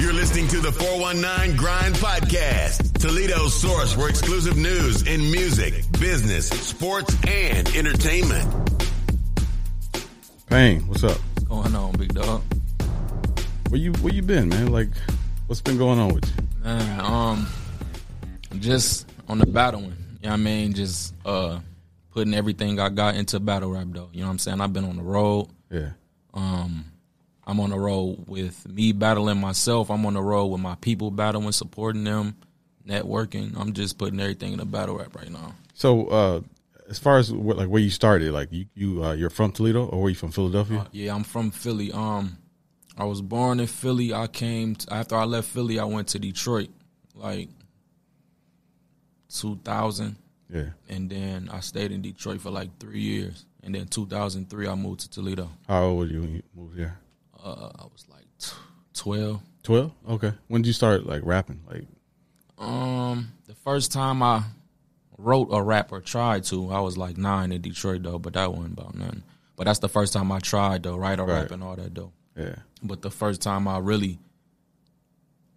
You're listening to the 419 Grind Podcast, Toledo's source for exclusive news in music, business, sports, and entertainment. Payne, what's up? What's going on, big dog? Where you where you been, man? Like, what's been going on with you? Man, um, just on the battling. You know what I mean? Just uh, putting everything I got into battle rap, though. You know what I'm saying? I've been on the road. Yeah, Um, I'm on the road with me battling myself. I'm on the road with my people battling, supporting them, networking. I'm just putting everything in the battle rap right now. So, uh, as far as what, like where you started, like you you uh, you're from Toledo or were you from Philadelphia? Yeah, I'm from Philly. Um, I was born in Philly. I came t after I left Philly. I went to Detroit, like 2000. yeah. and then I stayed in Detroit for like three years. And then 2003, I moved to Toledo. How old were you when you moved here? Uh, I was like t- 12. Twelve. Okay. When did you start like rapping? Like, Um, the first time I wrote a rap or tried to, I was like nine in Detroit though, but that wasn't about nothing. But that's the first time I tried though, write a Right. rap and all that though. yeah, But the first time I really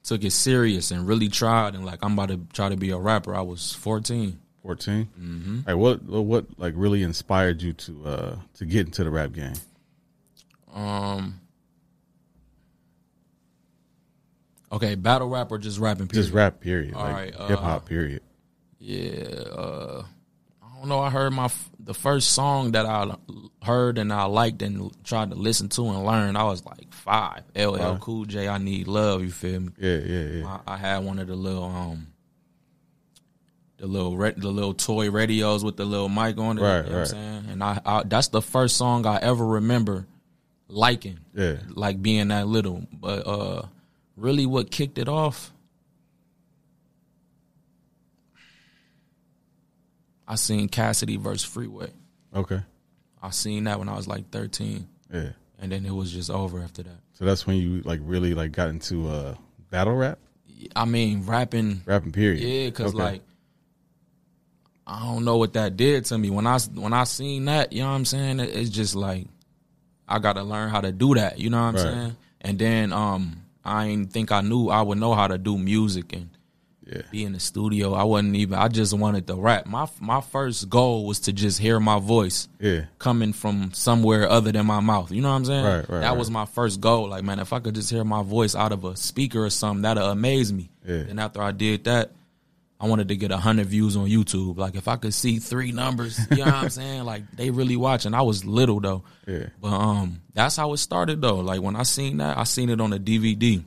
took it serious and really tried and like I'm about to try to be a rapper, I was 14. 14 Mm-hmm. Like, what what like really inspired you to uh to get into the rap game? Um. Okay, battle rap or just rapping? Period? Just rap, period. All like right, uh, hip hop, period. Yeah. Uh, I don't know. I heard my f- the first song that I heard and I liked and tried to listen to and learn. I was like five. LL Wow. Cool J. I need love. You feel me? Yeah, yeah, yeah. I, I had one of the little um. The little re- the little toy radios with the little mic on it, Right, you know what I'm right. saying? And I, I that's the first song I ever remember liking. Yeah. like being that little. But uh really what kicked it off I seen Cassidy versus Freeway. Okay. I seen that when I was like 13 Yeah. and then it was just over after that. So that's when you like really like got into uh battle rap, I mean rapping rapping. Period. yeah cuz Okay. like I don't know what that did to me when I when I seen that, you know what I'm saying? It- It's just like I got to learn how to do that, you know what I'm Right. saying? And then um I didn't think I knew I would know how to do music and yeah, be in the studio. I wasn't even. I just wanted to rap. My my first goal was to just hear my voice yeah, coming from somewhere other than my mouth. You know what I'm saying? Right, right, that right. was my first goal. Like, man, if I could just hear my voice out of a speaker or something, that'd amaze me. Yeah. And after I did that, I wanted to get hundred views on YouTube. Like, if I could see three numbers, you know what I'm saying? Like, they really watching. I was little though. yeah. But um, that's how it started though. Like when I seen that, I seen it on a DVD,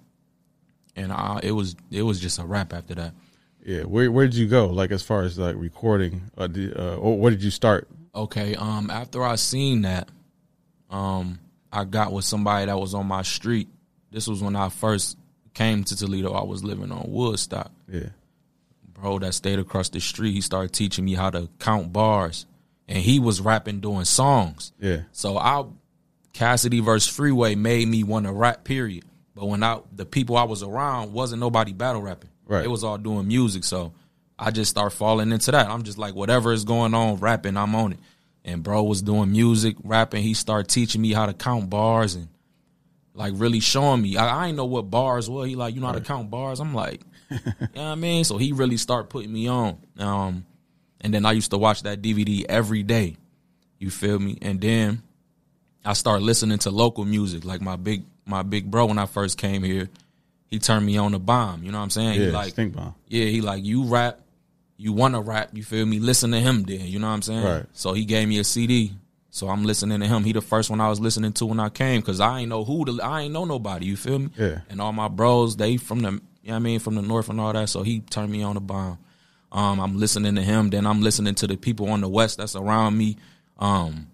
and I, it was it was just a rap after that. Yeah, where where did you go? Like as far as like recording, uh, uh, or where did you start? Okay, um, after I seen that, um, I got with somebody that was on my street. This was when I first came to Toledo. I was living on Woodstock. Yeah, Bro that stayed across the street, he started teaching me how to count bars. And he was rapping doing songs. yeah, So I Cassidy versus Freeway made me want to rap, period. But when I the people I was around wasn't nobody battle rapping. Right. It was all doing music. So I just start falling into that. I'm just like, whatever is going on, rapping, I'm on it. And bro was doing music, rapping. He started teaching me how to count bars and like really showing me. I, I ain't know what bars were. He like, you know how to count bars? I'm like, you know what I mean? So he really started putting me on. Um, and then I used to watch that DVD every day. You feel me? And then I started listening to local music. Like my big my big bro when I first came here, he turned me on to bomb. You know what I'm saying? yeah. he like Stink bomb. yeah, he like you rap, you wanna rap, you feel me? Listen to him then, you know what I'm saying? Right. So he gave me a CD. So I'm listening to him. He the first one I was listening to when I came because I ain't know who to I ain't know nobody, you feel me? Yeah. And all my bros, they from the you know what I mean, from the north and all that. So he turned me on to bomb. Um, I'm listening to him, then I'm listening to the people on the west that's around me. Um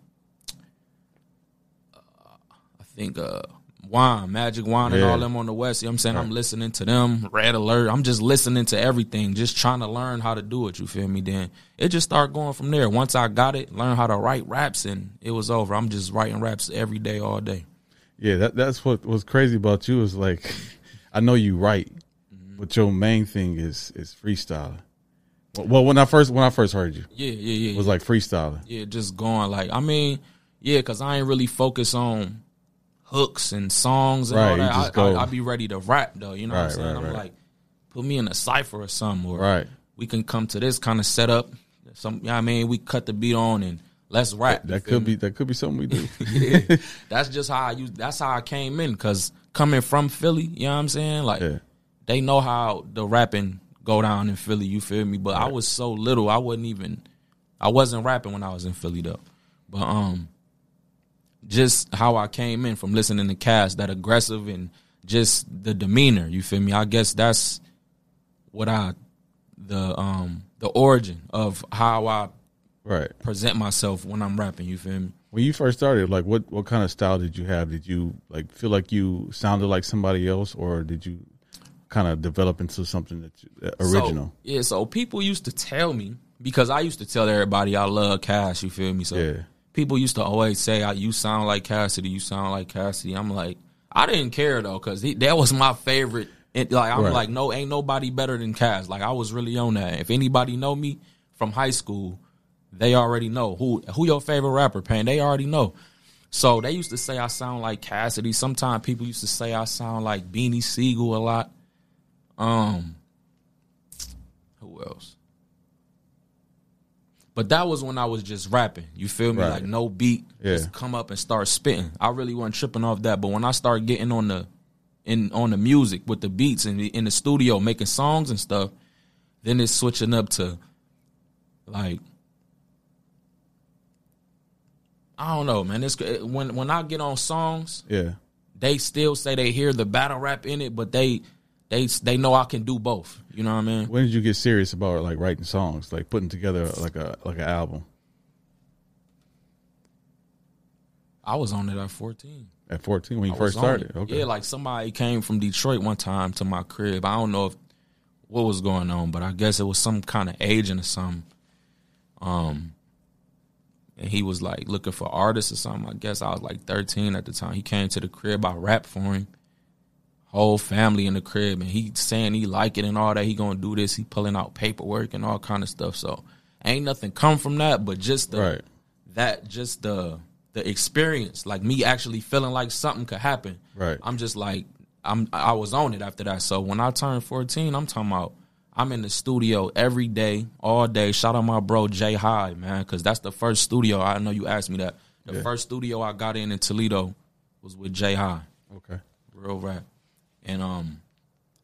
I think uh Wine, Magic Wine and all them on the west. You know what I'm saying? I'm listening to them, Red Alert. I'm just listening to everything, just trying to learn how to do it, you feel me? Then it just started going from there. Once I got it, learned how to write raps and it was over. I'm just writing raps every day, all day. Yeah, that that's what was crazy about you is like, I know you write. But your main thing is is freestyling. Well, when I first when I first heard you, Yeah, yeah, yeah. it was like freestyling. Yeah, just going like I mean, yeah, cause I ain't really focus on hooks and songs and Right, all that. I, I, I be ready to rap though. You know what I'm saying? right, I'm right. like, put me in a cipher or something, or Right. we can come to this kind of setup. Some, you know I mean, we cut the beat on and let's rap. you That could me? be that could be something we do. yeah. That's just how I use. That's how I came in because coming from Philly, you know what I'm saying? Like Yeah. They know how the rapping go down in Philly. You feel me? But I was so little, I wasn't even. I wasn't rapping when I was in Philly though. But um, just how I came in from listening to Cass, that aggressive and just the demeanor. You feel me? I guess that's what I the um the origin of how I right. present myself when I'm rapping. You feel me? When you first started, like what what kind of style did you have? Did you like feel like you sounded like somebody else, or did you kind of develop into something that you, uh, original? So, yeah, so people used to tell me because I used to tell everybody I love Cass. You feel me? So Yeah. people used to always say, "I- "You sound like Cassidy. You sound like Cassidy." I'm like, I didn't care though because that was my favorite. It, like I'm Right. like, no, ain't nobody better than Cass. Like I was really on that. If anybody know me from high school, they already know who who your favorite rapper. Payne, they already know. So they used to say I sound like Cassidy. Sometimes people used to say I sound like Beanie Sigel a lot. Um, who else? But that was when I was just rapping. You feel me? Right. Like no beat, Yeah. just come up and start spitting. I really wasn't tripping off that. But when I started getting on the in on the music with the beats and in the studio making songs and stuff, then it's switching up to like I don't know, man. It's when when I get on songs, Yeah. they still say they hear the battle rap in it, but they they they know I can do both. You know what I mean? When did you get serious about like writing songs, like putting together like a like an album I was on it at fourteen. at fourteen when you I first started? Okay. Yeah, like somebody came from Detroit one time to my crib. I don't know if what was going on, but I guess it was some kind of agent or something. Um, and he was like looking for artists or something. I guess I was like 13 at the time. He came to the crib. I rapped for him. Whole family in the crib, and he saying he like it and all that. He gonna do this. He pulling out paperwork and all kind of stuff. So ain't nothing come from that, but just the Right. that just the the experience, like me actually feeling like something could happen. Right. I'm just like I'm I was on it after that. So when I turned 14, I'm talking about I'm in the studio every day, all day. Shout out my bro Jay High, man, because that's the first studio. I know you asked me that. The Yeah. first studio I got in in Toledo was with Jay High, Okay. real rap, and um,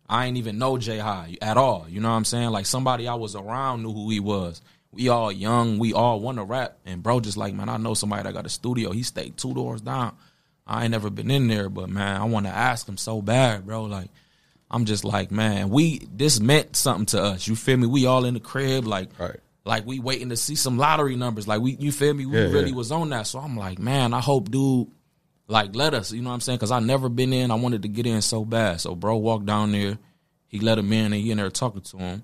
I ain't even know Jay High at all. You know what I'm saying? Like somebody I was around knew who he was. We all young, we all want to rap, and bro just like man, I know somebody that got a studio. He stayed two doors down. I ain't never been in there, but man, I want to ask him so bad, bro. Like, I'm just like, man, we this meant something to us. You feel me? We all in the crib, like, Right. like we waiting to see some lottery numbers. Like we, you feel me? We Yeah, really yeah. was on that. So I'm like, man, I hope dude like let us. You know what I'm saying? Because I never been in. I wanted to get in so bad. So bro walked down there. He let him in, and he in there talking to him.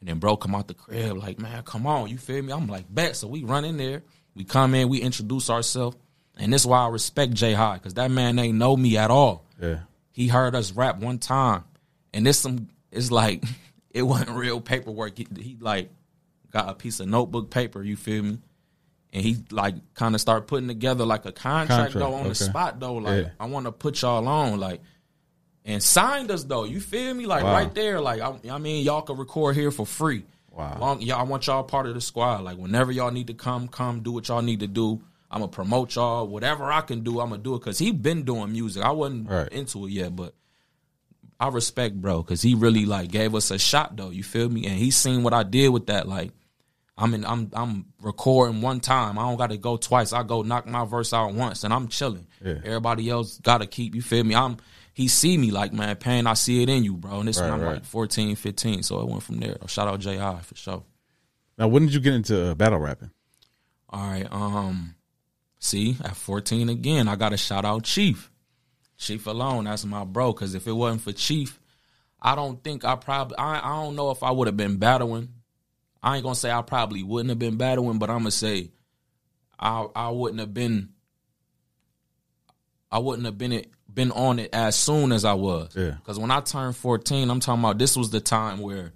And then bro come out the crib like, man, come on, you feel me? I'm like, bet. So we run in there. We come in. We introduce ourselves. And this is why I respect Jay High because that man ain't know me at all. Yeah. He heard us rap one time, and this some it's like it wasn't real paperwork. He, he like got a piece of notebook paper. You feel me? And he like kind of start putting together like a contract, Contract, though on the spot though. Like Yeah. I want to put y'all on like. And signed us though, you feel me? Like Wow. right there, like I, I mean, y'all can record here for free. Wow. Long, y'all, I want y'all part of the squad. Like whenever y'all need to come, come do what y'all need to do. I'm gonna promote y'all. Whatever I can do, I'm gonna do it. Cause he been doing music. I wasn't Right. into it yet, but I respect bro. Cause he really like gave us a shot though. You feel me? And he seen what I did with that. Like I'm in, I'm I'm recording one time. I don't got to go twice. I go knock my verse out once, and I'm chilling. Yeah. Everybody else got to keep. You feel me? I'm. He see me like man, Payne. I see it in you, bro. And this Right, when I'm right. like 14, 15. So it went from there. Shout out Jay High for sure. Now, when did you get into uh, battle rapping? All right. Um. See, at 14 again, I got to shout out Chief. Chief alone, that's my bro. Because if it wasn't for Chief, I don't think I probably. I I don't know if I would have been battling. I ain't gonna say I probably wouldn't have been battling, but I'm gonna say I I wouldn't have been. I wouldn't have been it been on it as soon as I was. Yeah. Because when I turned 14, I'm talking about this was the time where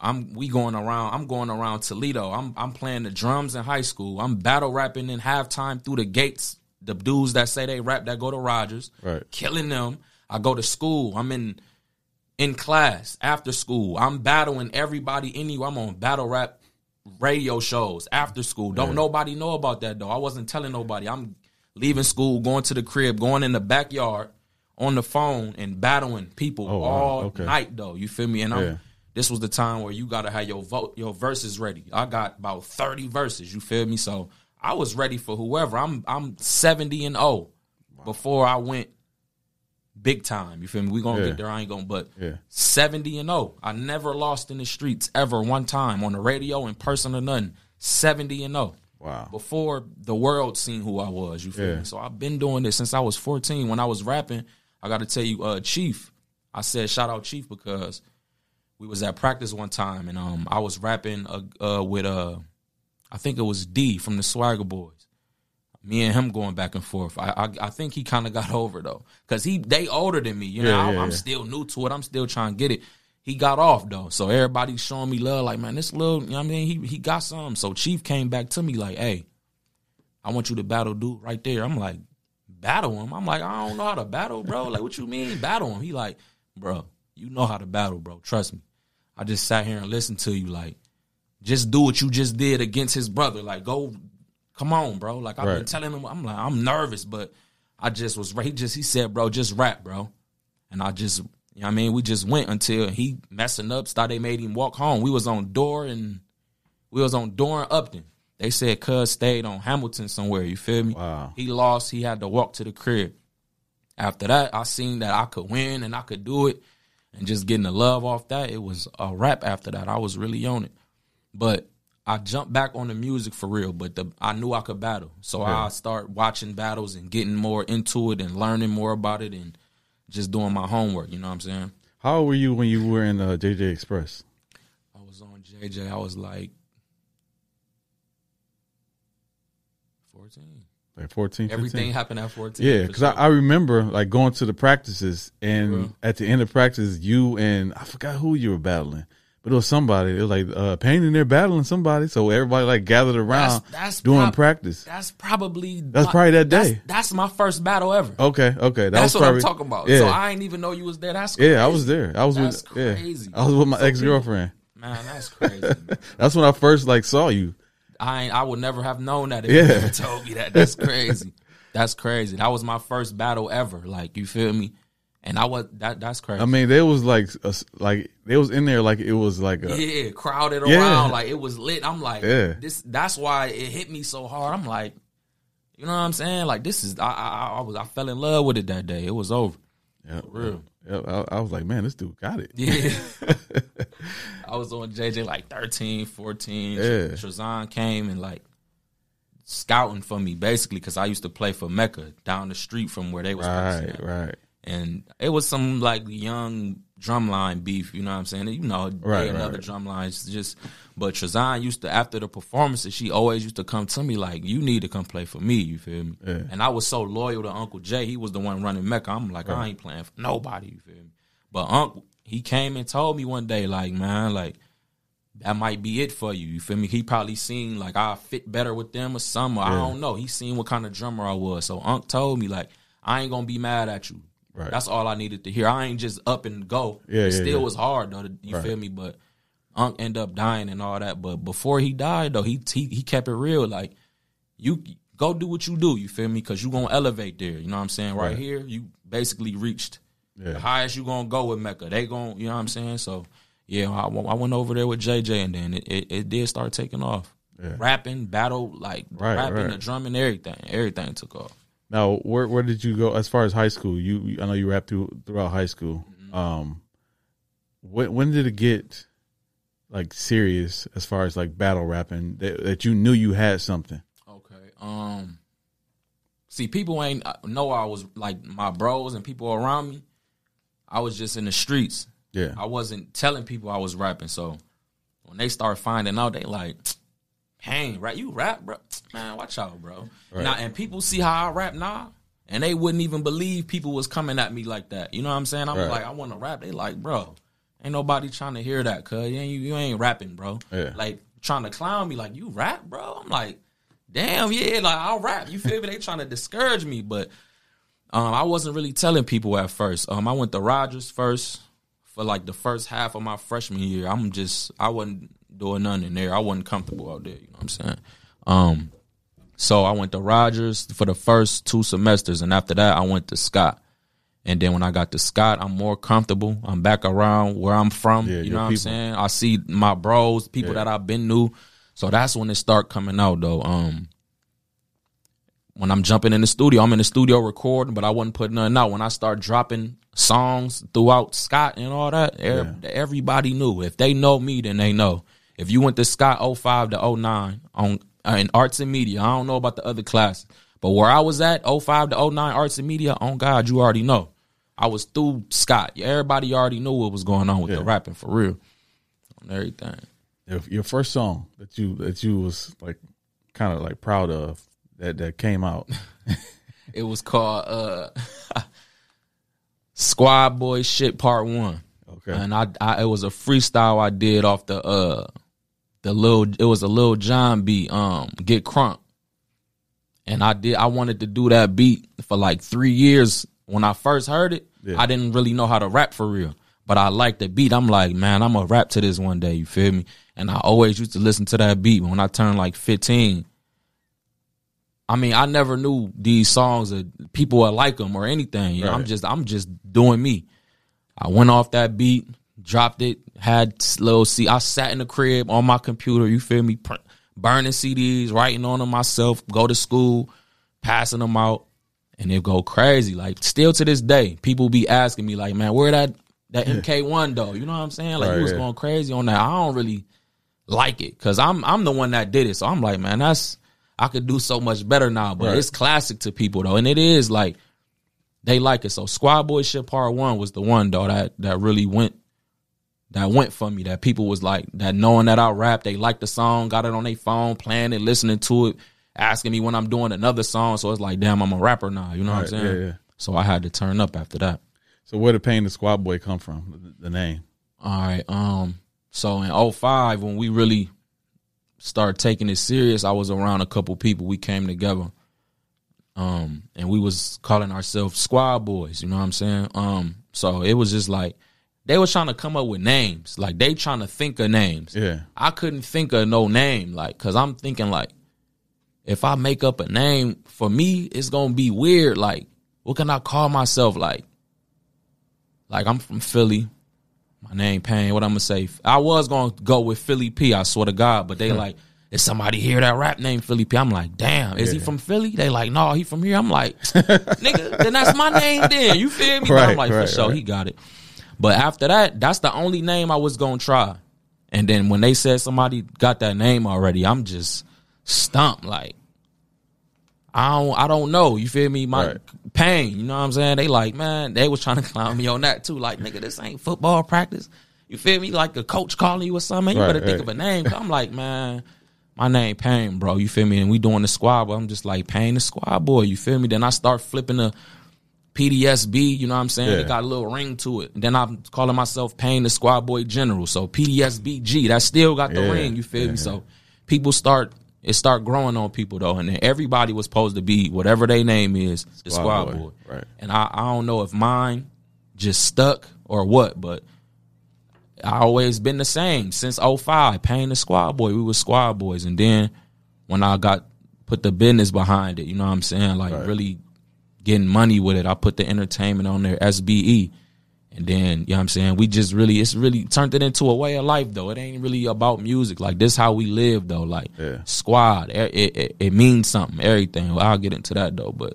I'm we going around. I'm going around Toledo. I'm I'm playing the drums in high school. I'm battle rapping in halftime through the gates the dudes that say they rap that go to Rogers, Right. killing them. I go to school. I'm in in class after school. I'm battling everybody anywhere. I'm on battle rap radio shows after school. Don't nobody know about that though. I wasn't telling nobody. I'm leaving school, going to the crib, going in the backyard on the phone and battling people Oh, wow. all Okay. night though. You feel me? And I'm Yeah. this was the time where you gotta have your vote your verses ready. I got about 30 verses, you feel me? So I was ready for whoever. I'm I'm 70 and 0 before I went big time. You feel me? We gonna Yeah. get there. I ain't gonna but Yeah. 70 and 0. I never lost in the streets ever one time on the radio, in person or nothing. 70 and 0. Wow. Before the world seen who I was, you feel Yeah. me? So I've been doing this since I was 14. When I was rapping, I got to tell you, uh, Chief. I said shout out Chief because we was at practice one time and um I was rapping uh, uh with uh I think it was D from the Swagger Boys. Me and him going back and forth. I I, I think he kind of got over though, cause he they older than me. You know, Yeah, I, yeah, I'm yeah. still new to it. I'm still trying to get it. He got off though, so everybody's showing me love. Like man, this little, you know what I mean, he he got some. So Chief came back to me like, hey, I want you to battle dude right there. I'm like, battle him. I'm like, I don't know how to battle, bro. Like, what you mean battle him? He like, bro, you know how to battle, bro. Trust me. I just sat here and listened to you. Like, just do what you just did against his brother. Like, go, come on, bro. Like I've been telling him, I'm like, I'm nervous, but I just was. He just he said, bro, just rap, bro. And I just, you know what I mean, we just went until he messing up. Thought they made him walk home. We was on Dorr and we was on Dorr in Upton. They said Cuz stayed on Hamilton somewhere. You feel me? Wow. He lost. He had to walk to the crib. After that, I seen that I could win and I could do it, and just getting the love off that, it was a rap. After that, I was really on it. But I jumped back on the music for real. But the, I knew I could battle, so I start watching battles and getting more into it and learning more about it and just doing my homework. You know what I'm saying? How old were you when you were in uh, JJ Express? I was on JJ. I was like 14. Like 14, 15? Everything happened at 14. Yeah, because sure. I, I remember like going to the practices, and at the end of practice, you and I forgot who you were battling, but it was somebody. It was like uh, Payne and they're battling somebody, so everybody like gathered around that's doing prob- practice. That's probably That's probably that day. That's, my first battle ever. Okay, okay, that that's what probably, I'm talking about. Yeah, So I ain't even know you was there. That's yeah, I was there. I was That's with yeah. I was with my So ex girlfriend. Man, that's crazy. man. That's when I first like saw you. I ain't, I would never have known that if Yeah. you never told me that. That's crazy. that's crazy. That was my first battle ever. Like you feel me? And I was that. That's crazy. I mean, there was like a like they was in there like it was like a yeah, crowded Yeah. around like it was lit. I'm like, Yeah. this. That's why it hit me so hard. I'm like, you know what I'm saying? Like this is. I I, I was. I fell in love with it that day. It was over. yeah, real. Yeah, I, I was like, man, this dude got it. Yeah. I was on JJ like 13, 14. Yeah. Shazan came and like scouting for me basically because I used to play for Mecca down the street from where they was Right, right. And it was some like young drumline beef, you know what I'm saying? You know, Right, right, another right. drumlines just but Shazan used to after the performances, she always used to come to me like, You need to come play for me, you feel me? Yeah. And I was so loyal to Uncle Jay, he was the one running Mecca. I'm like, I ain't playing for nobody, you feel me? But Uncle he came and told me one day, like, man, like that might be it for you. You feel me? He probably seen like I fit better with them or something. I Yeah. don't know. He seen what kind of drummer I was. So Unc told me like I ain't gonna be mad at you. Right. That's all I needed to hear. I ain't just up and go. Yeah, it yeah, still yeah. was hard though. to- You Right. feel me? But Unc ended up dying and all that. But before he died though, he he, he kept it real. Like you go do what you do. You feel me? Because you gonna elevate there. You know what I'm saying? Right, Right. here, you basically reached Yeah. the highest you gonna go with Mecca. They gon' you know what I'm saying? So yeah, I, I went over there with JJ, and then it, it, it did start taking off. Yeah. Rapping, battle, like Right, rapping, right. the drumming, everything, everything took off. Now, where where did you go as far as high school? You, I know you rapped through, throughout high school. Mm-hmm. Um, when when did it get like serious as far as like battle rapping that, that you knew you had something? Okay. Um. See, people ain't uh, know I was like my bros and people around me. I was just in the streets. Yeah, I wasn't telling people I was rapping. So when they start finding out, they like, "Hey, rap, you rap, bro? Man, watch out, bro." Right. Now, and people see how I rap now, and they wouldn't even believe people was coming at me like that. You know what I'm saying? I'm Right. like, I want to rap. They like, bro, ain't nobody trying to hear that, cuz you ain't, you ain't rapping, bro. Yeah. Like trying to clown me, like you rap, bro. I'm like. damn, yeah, like I'll rap. You feel me? They trying to discourage me, but um, I wasn't really telling people at first. Um, I went to Rogers first for like the first half of my freshman year. I'm just I wasn't doing nothing in there. I wasn't comfortable out there. You know what I'm saying? Um, so I went to Rogers for the first two semesters, and after that, I went to Scott. And then when I got to Scott, I'm more comfortable. I'm back around where I'm from. Yeah, you know what I'm saying? I see my bros, people Yeah. that I've been knew. So that's when it start coming out though. Um when I'm jumping in the studio, I'm in the studio recording, but I wasn't putting nothing out. When I start dropping songs throughout Scott and all that, ev- everybody knew. If they know me, then they know. If you went to Scott 05 to 09 on uh, in arts and media, I don't know about the other classes, but where I was at 05 to 09 arts and media, on God, you already know. I was through Scott. Everybody already knew what was going on with the rapping for real, and everything. Your, your first song that you that you was like kind of like proud of that that came out. It was called uh Squad Boy Shit Part One. Okay. And I, I it was a freestyle I did off the uh the little it was a Lil Jon beat, um, Get Crunk. And I did I wanted to do that beat for like three years. When I first heard it, Yeah. I didn't really know how to rap for real. But I liked the beat. I'm like, man, I'm gonna rap to this one day, you feel me? And I always used to listen to that beat when I turned like 15. I mean, I never knew these songs or people would like them or anything. You know, I'm just I'm just doing me. I went off that beat, dropped it, had little C. I sat in the crib on my computer. You feel me? Pr- Burning CDs, writing on them myself. Go to school, passing them out, and it go crazy. Like still to this day, people be asking me like, "Man, where that that MK one though?" You know what I'm saying? Like Right, you was yeah. going crazy on that. I don't really like it because I'm I'm the one that did it. So I'm like, man, that's I could do so much better now. But Right. it's classic to people though, and it is like they like it. So Squad Boy Shit Part One was the one though that that really went that went for me. That people was like that knowing that I rap, they liked the song, got it on their phone, playing it, listening to it, asking me when I'm doing another song. So it's like, damn, I'm a rapper now. You know what I'm saying? yeah, yeah. So I had to turn up after that. So where did Payne the Squad Boy come from? The, the name. All right. Um. So in 05, when we really started taking it serious, I was around a couple people. We came together. Um, and we was calling ourselves Squad Boys. You know what I'm saying? Um. So it was just like they was trying to come up with names. Like they trying to think of names. Yeah. I couldn't think of no name, like, cause I'm thinking like, if I make up a name for me, it's gonna be weird. Like, what can I call myself? Like, like I'm from Philly. My name Payne. What I'm gonna say? I was gonna go with Philly P. I swear to God, but they like, is somebody here that rap name Philly P? I'm like, damn, is he from Philly? They like, no, he from here. I'm like, nigga, then that's my name. Then you feel me? But I'm like, right, for sure, right. he got it. But after that, that's the only name I was gonna try. And then when they said somebody got that name already, I'm just stumped. Like I don't, I don't know. You feel me? My Right. pain. You know what I'm saying? They like, man, they was trying to clown me on that too. Like, nigga, this ain't football practice. You feel me? Like a coach calling you or something. You Right, better think of a name. I'm like, man, my name Payne, bro. You feel me? And we doing the squad, but I'm just like Payne the squad boy. You feel me? Then I start flipping the PDSB, you know what I'm saying? Yeah. It got a little ring to it. Then I'm calling myself Payne the Squad Boy General. So PDSBG, that still got the Yeah, ring, you feel yeah. me? So people start it start growing on people though. And then everybody was supposed to be whatever their name is, the Squad squad Boy, boy. right. And I, I don't know if mine just stuck or what, but I always been the same since 05. Payne the squad boy. We were squad boys. And then when I got put the business behind it, you know what I'm saying? Like Right. really getting money with it. I put the entertainment on there, SBE. And then, you know what I'm saying? We just really, it's really turned it into a way of life though. It ain't really about music. Like this how we live though. Like Yeah. squad. It, it, it- means something, everything. Well, I'll get into that though. But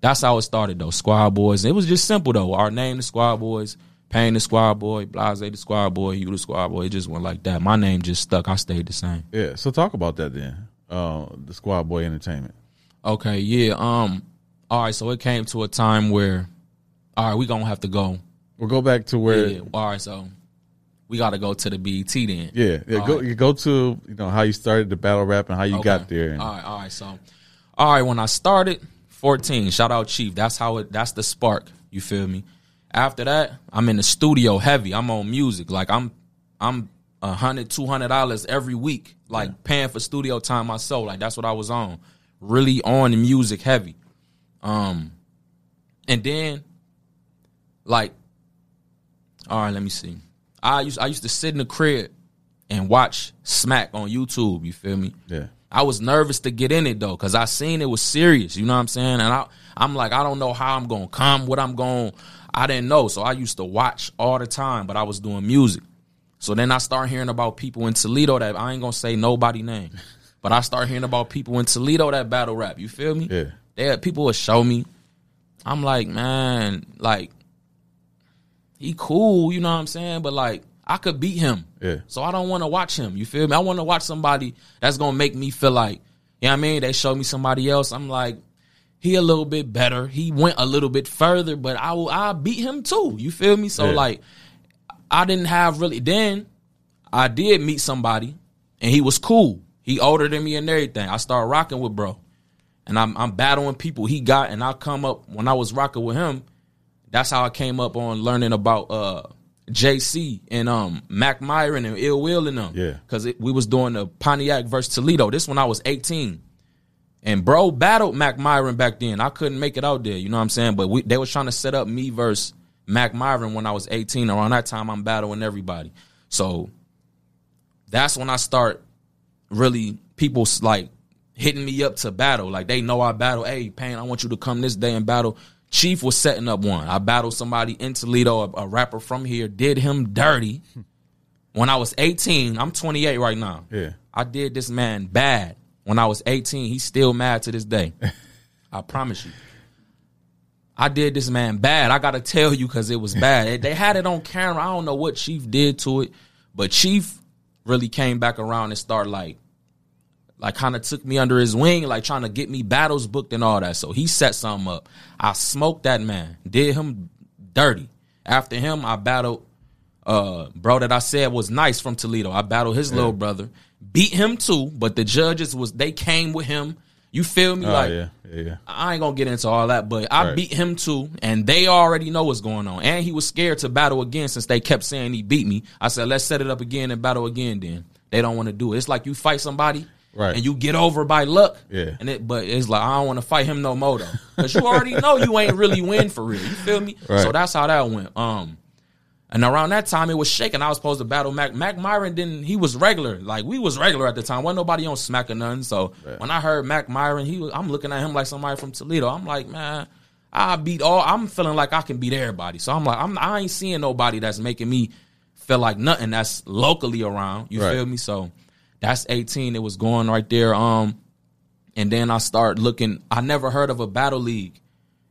that's how it started though. Squad Boys. It was just simple though. Our name, the Squad Boys. Payne the Squad Boy. Blase the Squad Boy. You the Squad Boy. It just went like that. My name just stuck. I stayed the same. Yeah. So talk about that then. Uh, the Squad Boy Entertainment. Okay, yeah. Um. All right. So it came to a time where, all right, we gonna have to go. We'll go back to where. Yeah. All right. So we got to go to the BET then. Yeah, yeah. All go right. you go to you know how you started the battle rap and how you Okay. got there. And, All right, all right. So, all right, when I started, 14, shout out Chief. That's how it, that's the spark. You feel me? After that, I'm in the studio heavy. I'm on music. Like I'm, I'm a hundred, two hundred dollars every week like paying for studio time myself. Like that's what I was on, really on the music heavy. Um, and then like, all right, let me see. I used I used to sit in the crib and watch Smack on YouTube. You feel me? Yeah. I was nervous to get in it though, cause I seen it was serious. You know what I'm saying? And I, I'm like, I don't know how I'm gonna come, what I'm going. I didn't know, so I used to watch all the time, but I was doing music. So then I start hearing about people in Toledo that I ain't gonna say nobody name, but I start hearing about people in Toledo that battle rap. You feel me? Yeah. They people would show me. I'm like, man, like he cool, you know what I'm saying? But like I could beat him. Yeah. So I don't want to watch him. You feel me? I want to watch somebody that's gonna make me feel like, you know what I mean? They show me somebody else. I'm like, he a little bit better. He went a little bit further, but I will I beat him too. You feel me? So Yeah. like I didn't have really then I did meet somebody and he was cool. He older than me and everything. I started rocking with bro. And I'm I'm battling people he got and I come up when I was rocking with him, that's how I came up on learning about uh JC and um Mac Myron and Ill Will and them. Yeah. Cause we was doing the Pontiac versus Toledo. This when I was 18. And bro battled Mac Myron back then. I couldn't make it out there, you know what I'm saying? But we, they was trying to set up me versus Mac Myron when I was 18. Around that time, I'm battling everybody. So that's when I start really people like hitting me up to battle. Like they know I battle. Hey, Payne, I want you to come this day and battle. Chief was setting up one. I battled somebody in Toledo, a, a rapper from here, did him dirty. When I was 18, I'm 28 right now. Yeah. I did this man bad. When I was 18, he's still mad to this day. I promise you. I did this man bad. I gotta tell you because it was bad. They had it on camera. I don't know what Chief did to it, but Chief really came back around and started like, like kind of took me under his wing, like trying to get me battles booked and all that. So he set something up. I smoked that man, did him dirty. After him, I battled uh bro that I said was nice from Toledo. I battled his little brother, beat him too, but the judges was they came with him. You feel me? Oh like yeah. Yeah. Yeah. I ain't gonna get into all that, but I Right. beat him too, and they already know what's going on. And he was scared to battle again since they kept saying he beat me. I said, let's set it up again and battle again. Then they don't want to do it. It's like you fight somebody, Right. And you get over by luck, Yeah. And it, but it's like I don't want to fight him no more though, because you already know you ain't really win for real. You feel me? Right. So that's how that went. Um, and around that time, it was shaking. I was supposed to battle Mac. Mac Myron didn't. He was regular. Like we was regular at the time. wasn't nobody on Smack or nothing. So when I heard Mac Myron, he was. I'm looking at him like somebody from Toledo. I'm like, man, I beat all. I'm feeling like I can beat everybody. So I'm like, I'm. I ain't seeing nobody that's making me feel like nothing that's locally around. You Right. feel me? So that's 18. It was going right there. Um, and then I start looking. I never heard of a battle league,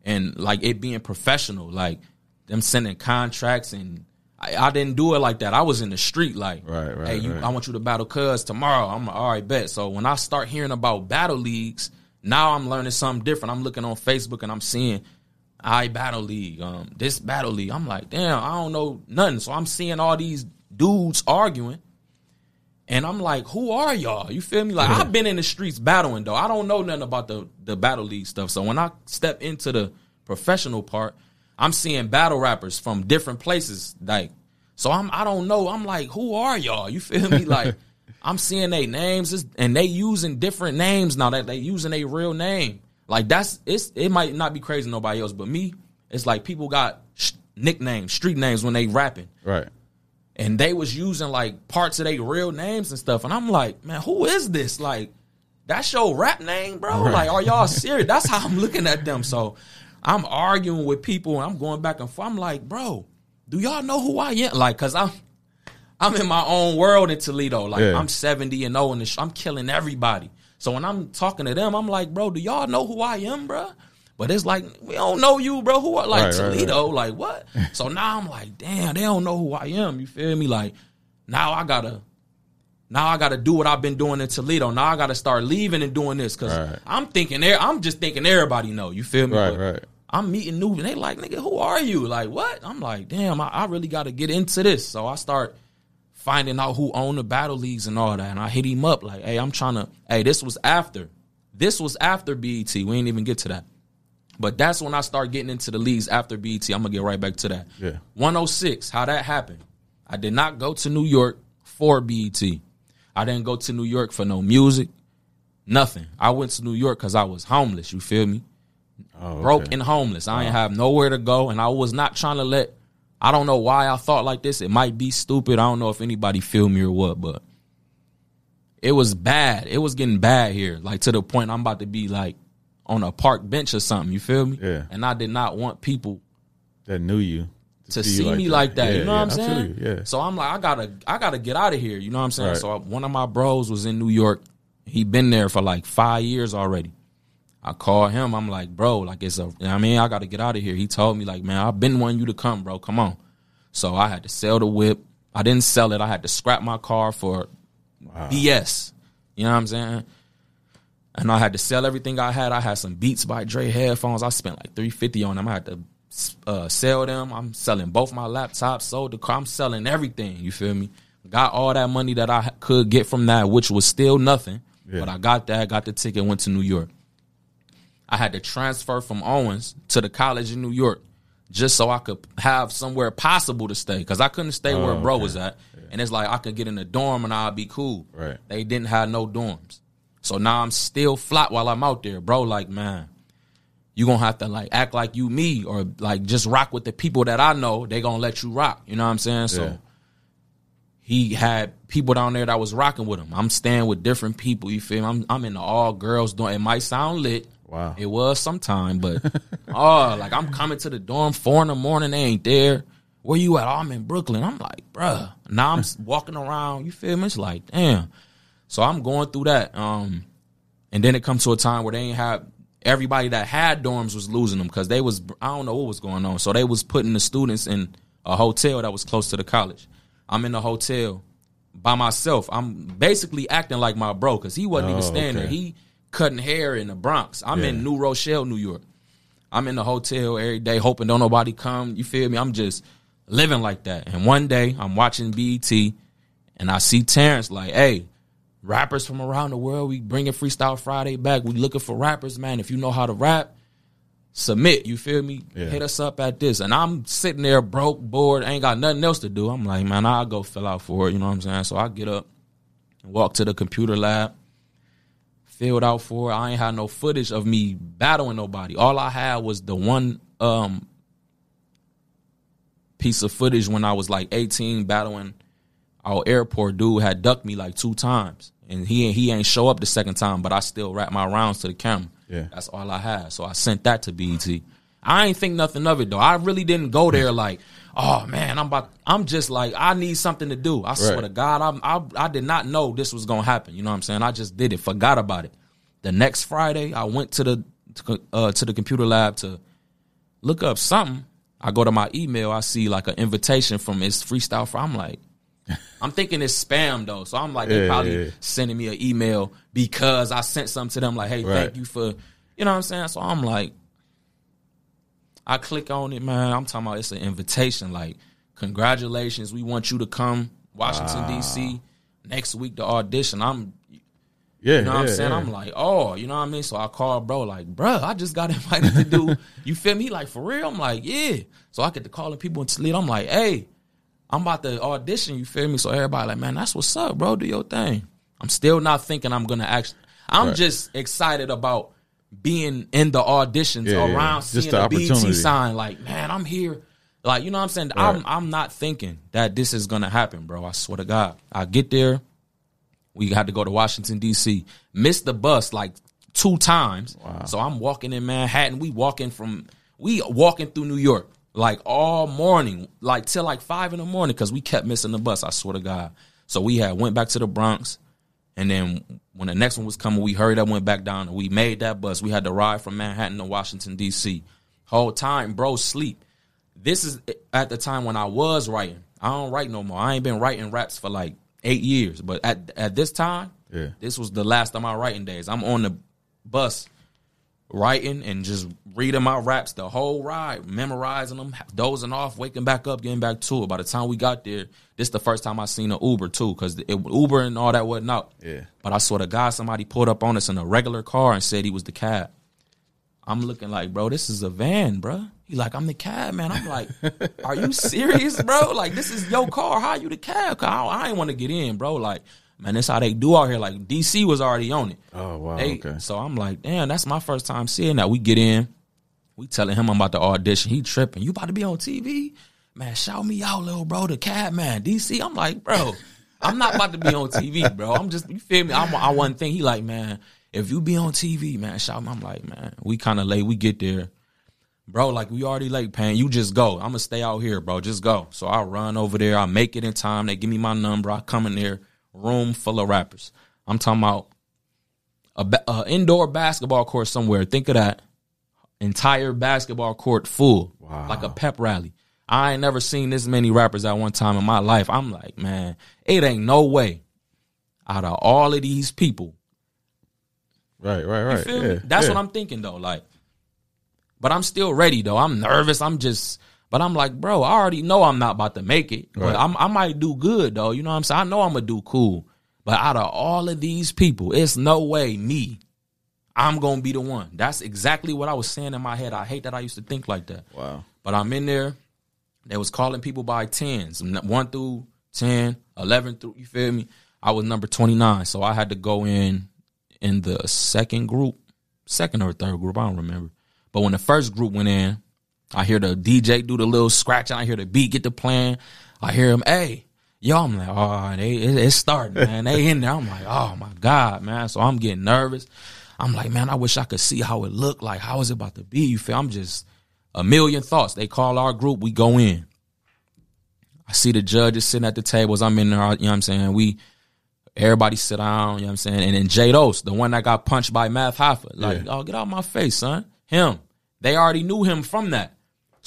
and like it being professional, like them sending contracts, and I, I didn't do it like that. I was in the street, like, Right, right, hey, you, right. I want you to battle Cuz tomorrow. I'm like, all right, bet. So when I start hearing about battle leagues, now I'm learning something different. I'm looking on Facebook and I'm seeing. I battle league, um, this battle league. I'm like, damn, I don't know nothing. So I'm seeing all these dudes arguing, and I'm like, who are y'all? You feel me? Like I've been in the streets battling though. I don't know nothing about the the battle league stuff. So when I step into the professional part, I'm seeing battle rappers from different places. Like, so I'm I don't know. I'm like, who are y'all? You feel me? Like I'm seeing they names and they using different names now that they using a real name. Like that's it's it might not be crazy to nobody else, but me, it's like people got sh- nicknames, street names when they rapping Right. And they was using like parts of their real names and stuff. And I'm like, man, who is this? Like, that's your rap name, bro. Like, are y'all serious? That's how I'm looking at them. So I'm arguing with people and I'm going back and forth. I'm like, bro, do y'all know who I am? Like, cause I'm I'm in my own world in Toledo. Like Yeah. I'm 70 and 0 in the sh- I'm killing everybody. So when I'm talking to them, I'm like, bro, do y'all know who I am, bro? But it's like we don't know you, bro. Who are like Right, right, Toledo? Like what? so now I'm like, damn, they don't know who I am. You feel me? Like now I gotta, now I gotta do what I've been doing in Toledo. Now I gotta start leaving and doing this because Right. I'm thinking there. I'm just thinking everybody know. You feel me? Right, But right. I'm meeting new, and they like, nigga, who are you? Like what? I'm like, damn, I, I really got to get into this. So I start finding out who own the battle leagues and all that. And I hit him up like, hey, I'm trying to. Hey, this was after. This was after BET. We ain't even get to that. But that's when I start getting into the leagues after BET. I'm gonna get right back to that. Yeah. 106, how that happened. I did not go to New York for BET. I didn't go to New York for no music, nothing. I went to New York because I was homeless. You feel me? Oh, Broke and homeless. I ain't uh-huh. have nowhere to go, and I was not trying to let. I don't know why I thought like this. It might be stupid. I don't know if anybody feel me or what, but it was bad. It was getting bad here, like to the point I'm about to be like on a park bench or something. You feel me? Yeah. And I did not want people that knew you to see, me like that. Yeah, you know yeah, what I'm saying? Yeah. So I'm like, I gotta, I gotta get out of here. You know what I'm saying? Right. So I, one of my bros was in New York. He been there for like five years already. I called him. I'm like, bro, like it's a. you know what I mean, I gotta get out of here. He told me like, man, I've been wanting you to come, bro. Come on. So I had to sell the whip. I didn't sell it. I had to scrap my car for BS. You know what I'm saying? And I had to sell everything I had. I had some Beats by Dre headphones. I spent like three fifty on them. I had to uh, sell them. I'm selling both my laptops. Sold the car. I'm selling everything. You feel me? Got all that money that I could get from that, which was still nothing. Yeah. But I got that. Got the ticket. Went to New York. I had to transfer from Owens to the college in New York just so I could have somewhere possible to stay because I couldn't stay where Oh, bro okay. was at. And it's like I could get in a dorm and I'd be cool. Right. They didn't have no dorms. So now I'm still flat while I'm out there, bro. Like, man, you gonna have to like act like you me or like just rock with the people that I know. They gonna let you rock. You know what I'm saying? So Yeah. he had people down there that was rocking with him. I'm staying with different people. You feel me? I'm I'm in the all girls dorm. It might sound lit. Wow. It was sometime, but oh, like I'm coming to the dorm four in the morning. They ain't there. Where you at? Oh, I'm in Brooklyn. I'm like, bruh. Now I'm walking around. You feel me? It's like, damn. So I'm going through that. Um, and then it comes to a time where they ain't have everybody that had dorms was losing them because they was I don't know what was going on. So they was putting the students in a hotel that was close to the college. I'm in the hotel by myself. I'm basically acting like my bro because he wasn't even Oh, staying there. He cutting hair in the Bronx. I'm in New Rochelle, New York. I'm in the hotel every day, hoping don't nobody come. You feel me? I'm just living like that. And one day I'm watching BET, and I see Terrence like, "Hey, rappers from around the world, we bringing Freestyle Friday back. We looking for rappers, man. If you know how to rap, submit. You feel me? Yeah. Hit us up at this." And I'm sitting there broke, bored, ain't got nothing else to do. I'm like, man, I'll go fill out for it. You know what I'm saying? So I get up, and walk to the computer lab filled out for. it. I ain't had no footage of me battling nobody. All I had was the one um piece of footage when I was like 18 battling our airport dude had ducked me like two times. And he ain't he ain't show up the second time, but I still wrap my rounds to the camera. Yeah. That's all I had. So I sent that to BET. I ain't think nothing of it though. I really didn't go there like, oh man, I'm about. I'm just like, I need something to do. I swear to God, I'm, I I did not know this was gonna happen. You know what I'm saying? I just did it, forgot about it. The next Friday, I went to the to, uh, to the computer lab to look up something. I go to my email, I see like an invitation from his freestyle. For I'm like, I'm thinking it's spam though, so I'm like, they Yeah, probably yeah, sending me an email because I sent something to them like, hey, Right. thank you for, you know what I'm saying? So I'm like, I click on it, man. I'm talking about it's an invitation. Like, congratulations, we want you to come Washington D.C. next week to audition. I'm, Yeah. you know what I'm saying? yeah. I'm like, oh, you know what I mean? So I called bro, like, bro, I just got invited to do, you feel me? Like, for real? I'm like, yeah. So I get to calling people in Toledo. I'm like, hey, I'm about to audition, you feel me? So everybody like, man, that's what's up, bro. Do your thing. I'm still not thinking I'm gonna actually I'm Right. just excited about being in the auditions Yeah, yeah. around Just seeing the the, opportunity. sign, like, man, I'm here. Like, you know what I'm saying? Right. I'm I'm not thinking that this is gonna happen, bro. I swear to God. I get there, we had to go to Washington D.C. Missed the bus like two times. So I'm walking in Manhattan. We walking from we walking through New York like all morning, like till like five in the morning because we kept missing the bus. I swear to God. So we had went back to the Bronx, and then when the next one was coming, we hurried up, went back down, and we made that bus. We had to ride from Manhattan to Washington D.C. Whole time, bro, sleep. This is at the time when I was writing. I don't write no more. I ain't been writing raps for like eight years. But at at this time, Yeah. this was the last of my writing days. I'm on the bus writing and just reading my raps the whole ride, memorizing them, dozing off, waking back up, getting back to it. By the time we got there, this the first time I seen an Uber too, because Uber and all that wasn't out. Yeah. But I saw the guy, somebody pulled up on us in a regular car and said he was the cab. I'm looking like, bro, this is a van, bro. He like, I'm the cab, man. I'm like, are you serious, bro? Like, this is your car. How you the cab? I, I ain't want to get in, bro. Like, Man, that's how they do out here. Like DC was already on it. Oh wow. They- okay. So I'm like, damn, that's my first time seeing that. We get in, we telling him I'm about to audition. He tripping. You about to be on TV? Man, shout me out, little bro. The cat man, DC. I'm like, bro, I'm not about to be on TV, bro. I'm just, you feel me? I'm, I one thing. He like, man, if you be on TV, man, shout me. I'm like, man, we kind of late. We get there. Bro, like we already late, Pan. You just go. I'm gonna stay out here, bro. Just go. So I run over there. I make it in time. They give me my number. I come in there, room full of rappers. I'm talking about a, a indoor basketball court somewhere. Think of that. Entire basketball court full, Wow. like a pep rally. I ain't never seen this many rappers at one time in my life. I'm like, man, it ain't no way. Out of all of these people, Right. Right. you Right. feel yeah. me? That's yeah. what I'm thinking though. Like, but I'm still ready though. I'm nervous. I'm just, but I'm like, bro, I already know I'm not about to make it. Right. But I'm, I might do good though. You know what I'm saying? I know I'm gonna do cool. But out of all of these people, it's no way me. I'm gonna be the one. That's exactly what I was saying in my head. I hate that I used to think like that. Wow. But I'm in there. They was calling people by tens, one through 10, 11 through, you feel me? I was number 29. So I had to go in in the second group, second or third group, I don't remember. But when the first group went in, I hear the DJ do the little scratch, and I hear the beat get the plan. I hear him, hey, yo, I'm like, oh, they, it, it's starting, man. They in there. I'm like, oh my God, man. So I'm getting nervous. I'm like, man, I wish I could see how it looked like. How is it about to be? You feel? I'm just a million thoughts. They call our group, we go in. I see the judges sitting at the tables. I'm in there, you know what I'm saying? We everybody sit down, you know what I'm saying? And then Jados, the one that got punched by Math Hoffa, like, Yeah. oh, get out my face, son. Him. They already knew him from that.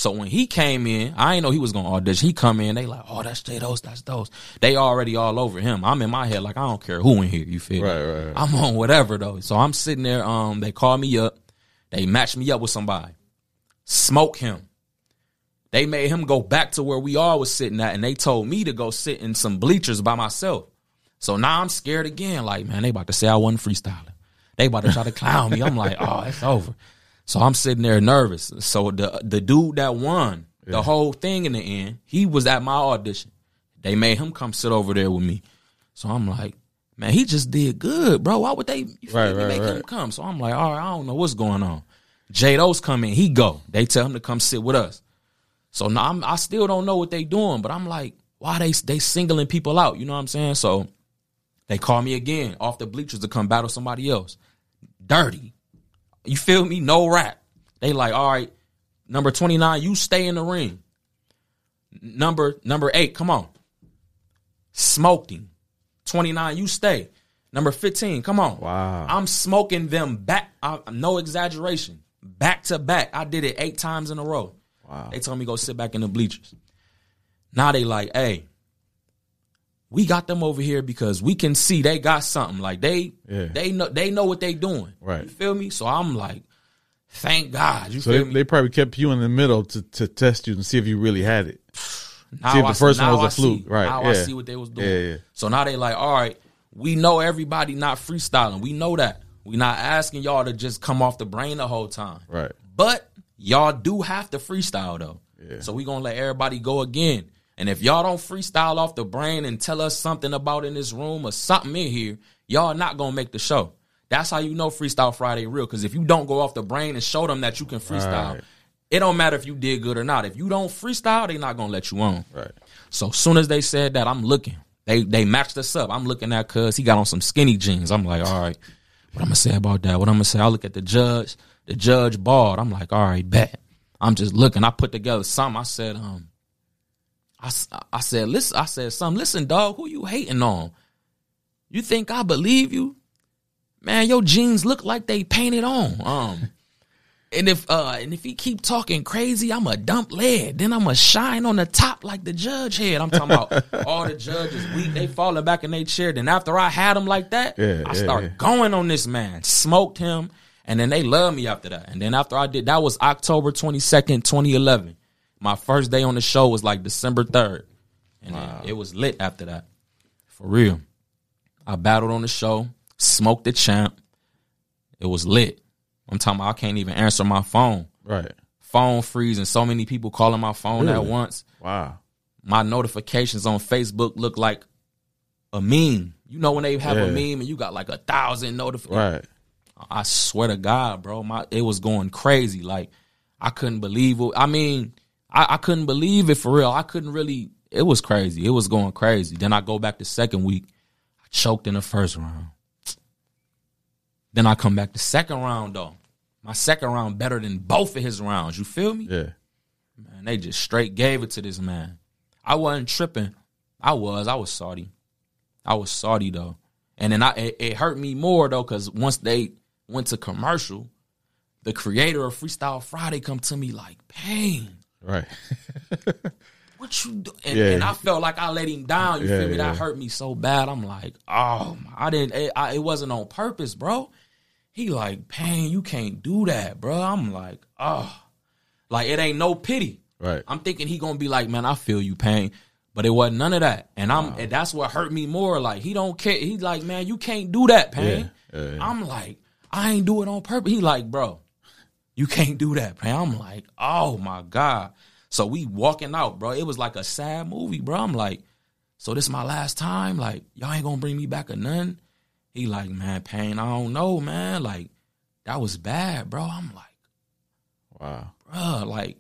So when he came in, I ain't know he was gonna audition. He come in, they like, oh, that's Jados, that's those. They already all over him. I'm in my head like I don't care who in here. You feel? Right, right, right. I'm on whatever though. So I'm sitting there. Um, they call me up. They match me up with somebody. Smoke him. They made him go back to where we all was sitting at, and they told me to go sit in some bleachers by myself. So now I'm scared again. Like, man, they about to say I wasn't freestyling. They about to try to clown me. I'm like, oh, it's over. So I'm sitting there nervous. So the the dude that won the whole thing in the end, he was at my audition. They made him come sit over there with me. So I'm like, man, he just did good, bro. Why would they Right, right, make him come? So I'm like, all right, I don't know what's going on. Jado's come in, he go. They tell him to come sit with us. So now I'm, I still don't know what they doing, but I'm like, why they they singling people out? You know what I'm saying? So they call me again off the bleachers to come battle somebody else. Dirty. You feel me? No rap. They like, all right, number 29, you stay in the ring. Number number eight, come on. Him. 29, you stay. Number 15, come on. Wow. I'm smoking them back. I, no exaggeration. Back to back. I did it eight times in a row. Wow. They told me go sit back in the bleachers. Now they like, hey, we got them over here because we can see they got something. Like they Yeah. they know they know what they doing. Right. You feel me? So I'm like, thank God. You So feel they, they probably kept you in the middle to, to test you and see if you really had it. Now See if I the first one was a I fluke. see. Right, Now I yeah. see what they was doing. Yeah, yeah. So now they like, all right, we know everybody not freestyling. We know that. We not asking y'all to just come off the brain the whole time. Right. But y'all do have to freestyle though. Yeah. So we gonna let everybody go again. And if y'all don't freestyle off the brain and tell us something about in this room or something in here, y'all not gonna make the show. That's how you know Freestyle Friday real. Because if you don't go off the brain and show them that you can freestyle, Right. it don't matter if you did good or not. If you don't freestyle, they not gonna let you on. Right. So soon as they said that, I'm looking. They they matched us up. I'm looking at cuz he got on some skinny jeans. I'm like, all right, what I'm gonna say about that? What I'm gonna say? I look at the judge. The judge bald. I'm like, all right, bet. I'm just looking. I put together something. I said, um, I, I said, listen, I said, something. Listen, dog, who you hating on? You think I believe you? Man, your jeans look like they painted on. Um, and if uh and if he keep talking crazy, I'm a dump lead. Then I'm a shine on the top like the judge head. I'm talking about all the judges weak, they falling back in their chair. Then after I had him like that, Yeah, I yeah, start yeah. going on this man, smoked him, and then they love me after that. And then after I did that was October 22nd, 2011. My first day on the show was like December 3rd. And then it was lit after that. For real. I battled on the show, smoked the champ. It was lit. I'm talking about I can't even answer my phone. Right. Phone freezing, so many people calling my phone at once. Wow. My notifications on Facebook look like a meme. You know when they have a meme and you got like a thousand notifications. Right. I swear to God, bro, my it was going crazy. Like I couldn't believe it. I mean, I, I couldn't believe it for real. I couldn't really. It was crazy. It was going crazy. Then I go back the second week. I choked in the first round. Then I come back the second round though. My second round better than both of his rounds. You feel me? Yeah. Man, they just straight gave it to this man. I wasn't tripping. I was. I was salty. I was salty though, and then I it, it hurt me more though because once they went to commercial, the creator of Freestyle Friday come to me like, "Payne, Right. what you do?" And, Yeah. and I felt like I let him down. You Yeah, feel me? That hurt me so bad. I'm like, "Oh, I didn't. It, I, it wasn't on purpose, bro." He like, "Payne, you can't do that, bro." I'm like, "Oh, like it ain't no pity." Right. I'm thinking he gonna be like, man, I feel you, Payne. But it wasn't none of that. And I'm and that's what hurt me more. Like he don't care. He like, man, you can't do that, Payne. I'm like, I ain't do it on purpose. He like, bro, you can't do that, Payne. I'm like, oh my God. So we walking out, bro. It was like a sad movie, bro. I'm like, so this my last time? Like, y'all ain't gonna bring me back or none? He like, man, Payne, I don't know, man. Like, that was bad, bro. I'm like, Wow. Bro, like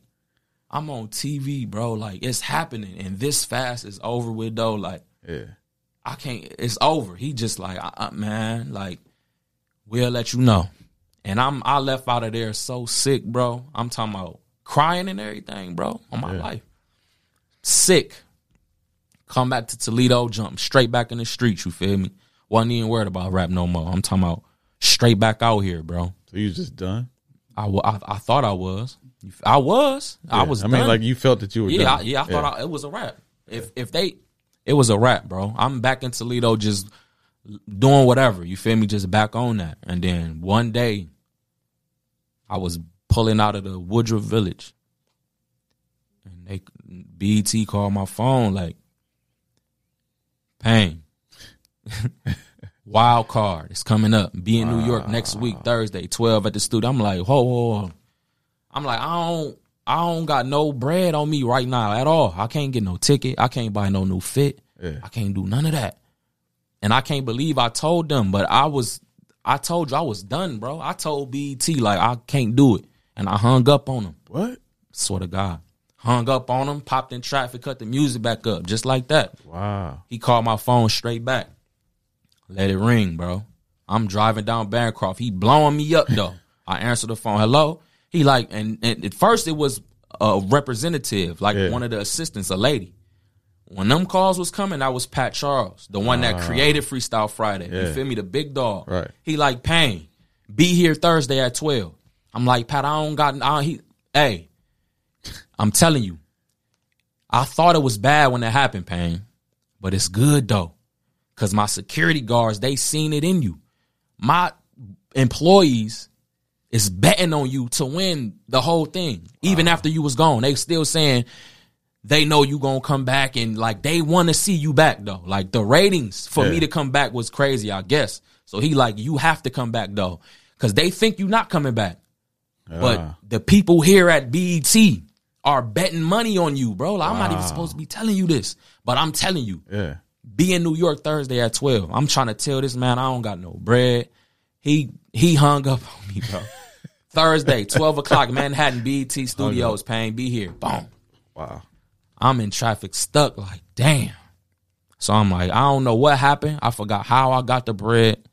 I'm on TV, bro. Like it's happening, and this fast is over with though. Like Yeah. I can't. It's over. He just like, I, I, man, like we'll let you know. And I'm I left out of there so sick, bro. I'm talking about crying and everything, bro, on my Yeah. life. Sick. Come back to Toledo, jump straight back in the streets. You feel me? Wasn't even worried about rap no more. I'm talking about straight back out here, bro. So you just done? I, wa- I, I thought I was. I was. I was. I mean, done. like you felt that you were Yeah, done. I, yeah. I thought I, it was a rap. If if they, it was a rap, bro. I'm back in Toledo, just doing whatever. You feel me? Just back on that. And then one day, I was pulling out of the Woodruff Village, and they BT called my phone like, "Payne, wild card is coming up. Be in New York next week, Thursday, twelve at the studio." I'm like, "Whoa, whoa, whoa." I'm like, I don't, I don't got no bread on me right now at all. I can't get no ticket. I can't buy no new fit. Yeah. I can't do none of that. And I can't believe I told them, but I was, I told you I was done, bro. I told BET like I can't do it, and I hung up on them. What? Swear to God, hung up on them, popped in traffic, cut the music back up, just like that. Wow. He called my phone straight back. Let it ring, bro. I'm driving down Bancroft. He blowing me up though. I answer the phone. Hello. He like, and, and at first it was a representative, like Yeah. one of the assistants, a lady. When them calls was coming, that was Pat Charles, the one that ah. created Freestyle Friday. Yeah. You feel me? The big dog. Right. He like, Payne, be here Thursday at twelve. I'm like, Pat, I don't got. I, he, hey, I'm telling you, I thought it was bad when it happened, Payne, but it's good though, cause my security guards they seen it in you. My employees is betting on you to win the whole thing, even ah. after you was gone. They still saying they know you gonna come back and like they want to see you back though. Like the ratings for me to come back was crazy, I guess. So he like you have to come back though, cause they think you not coming back. But Ah. the people here at BET are betting money on you, bro. Like, I'm not even supposed to be telling you this, but I'm telling you, Yeah. be in New York Thursday at 12. I'm trying to tell this man I don't got no bread. He he hung up on me, bro. Thursday, 12 o'clock, Manhattan BET Studios, Payne, be here. Boom. Wow. I'm in traffic stuck, like, damn. So I'm like, I don't know what happened. I forgot how I got the bread.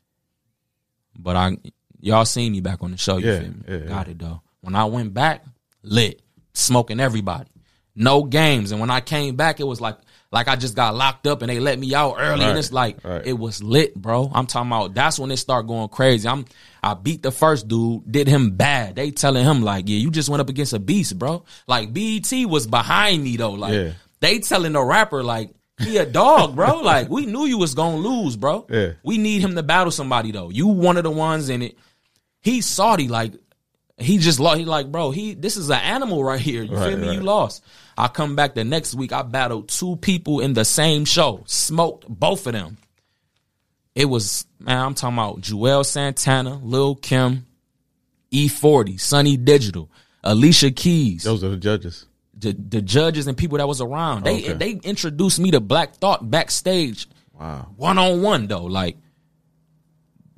But I y'all seen me back on the show, you Yeah, feel me? yeah, got it though. When I went back, lit, smoking everybody. No games. And when I came back, it was like like I just got locked up and they let me out early. Right, And it's like right. it was lit, bro. I'm talking about that's when it start going crazy. I'm I beat the first dude, did him bad. They telling him like, yeah, you just went up against a beast, bro. Like BET was behind me though. Like Yeah. they telling the rapper like he a dog, bro. Like we knew you was gonna lose, bro. Yeah. We need him to battle somebody though. You one of the ones in it. He's salty, like he just lost. He like, bro, he this is an animal right here. You Right, feel me? You lost. I come back the next week. I battled two people in the same show. Smoked both of them. It was man. I'm talking about Juelz Santana, Lil Kim, E40, Sonny Digital, Alicia Keys Those are the judges. the the judges and people that was around. They Okay. they introduced me to Black Thought backstage Wow. One on one though, like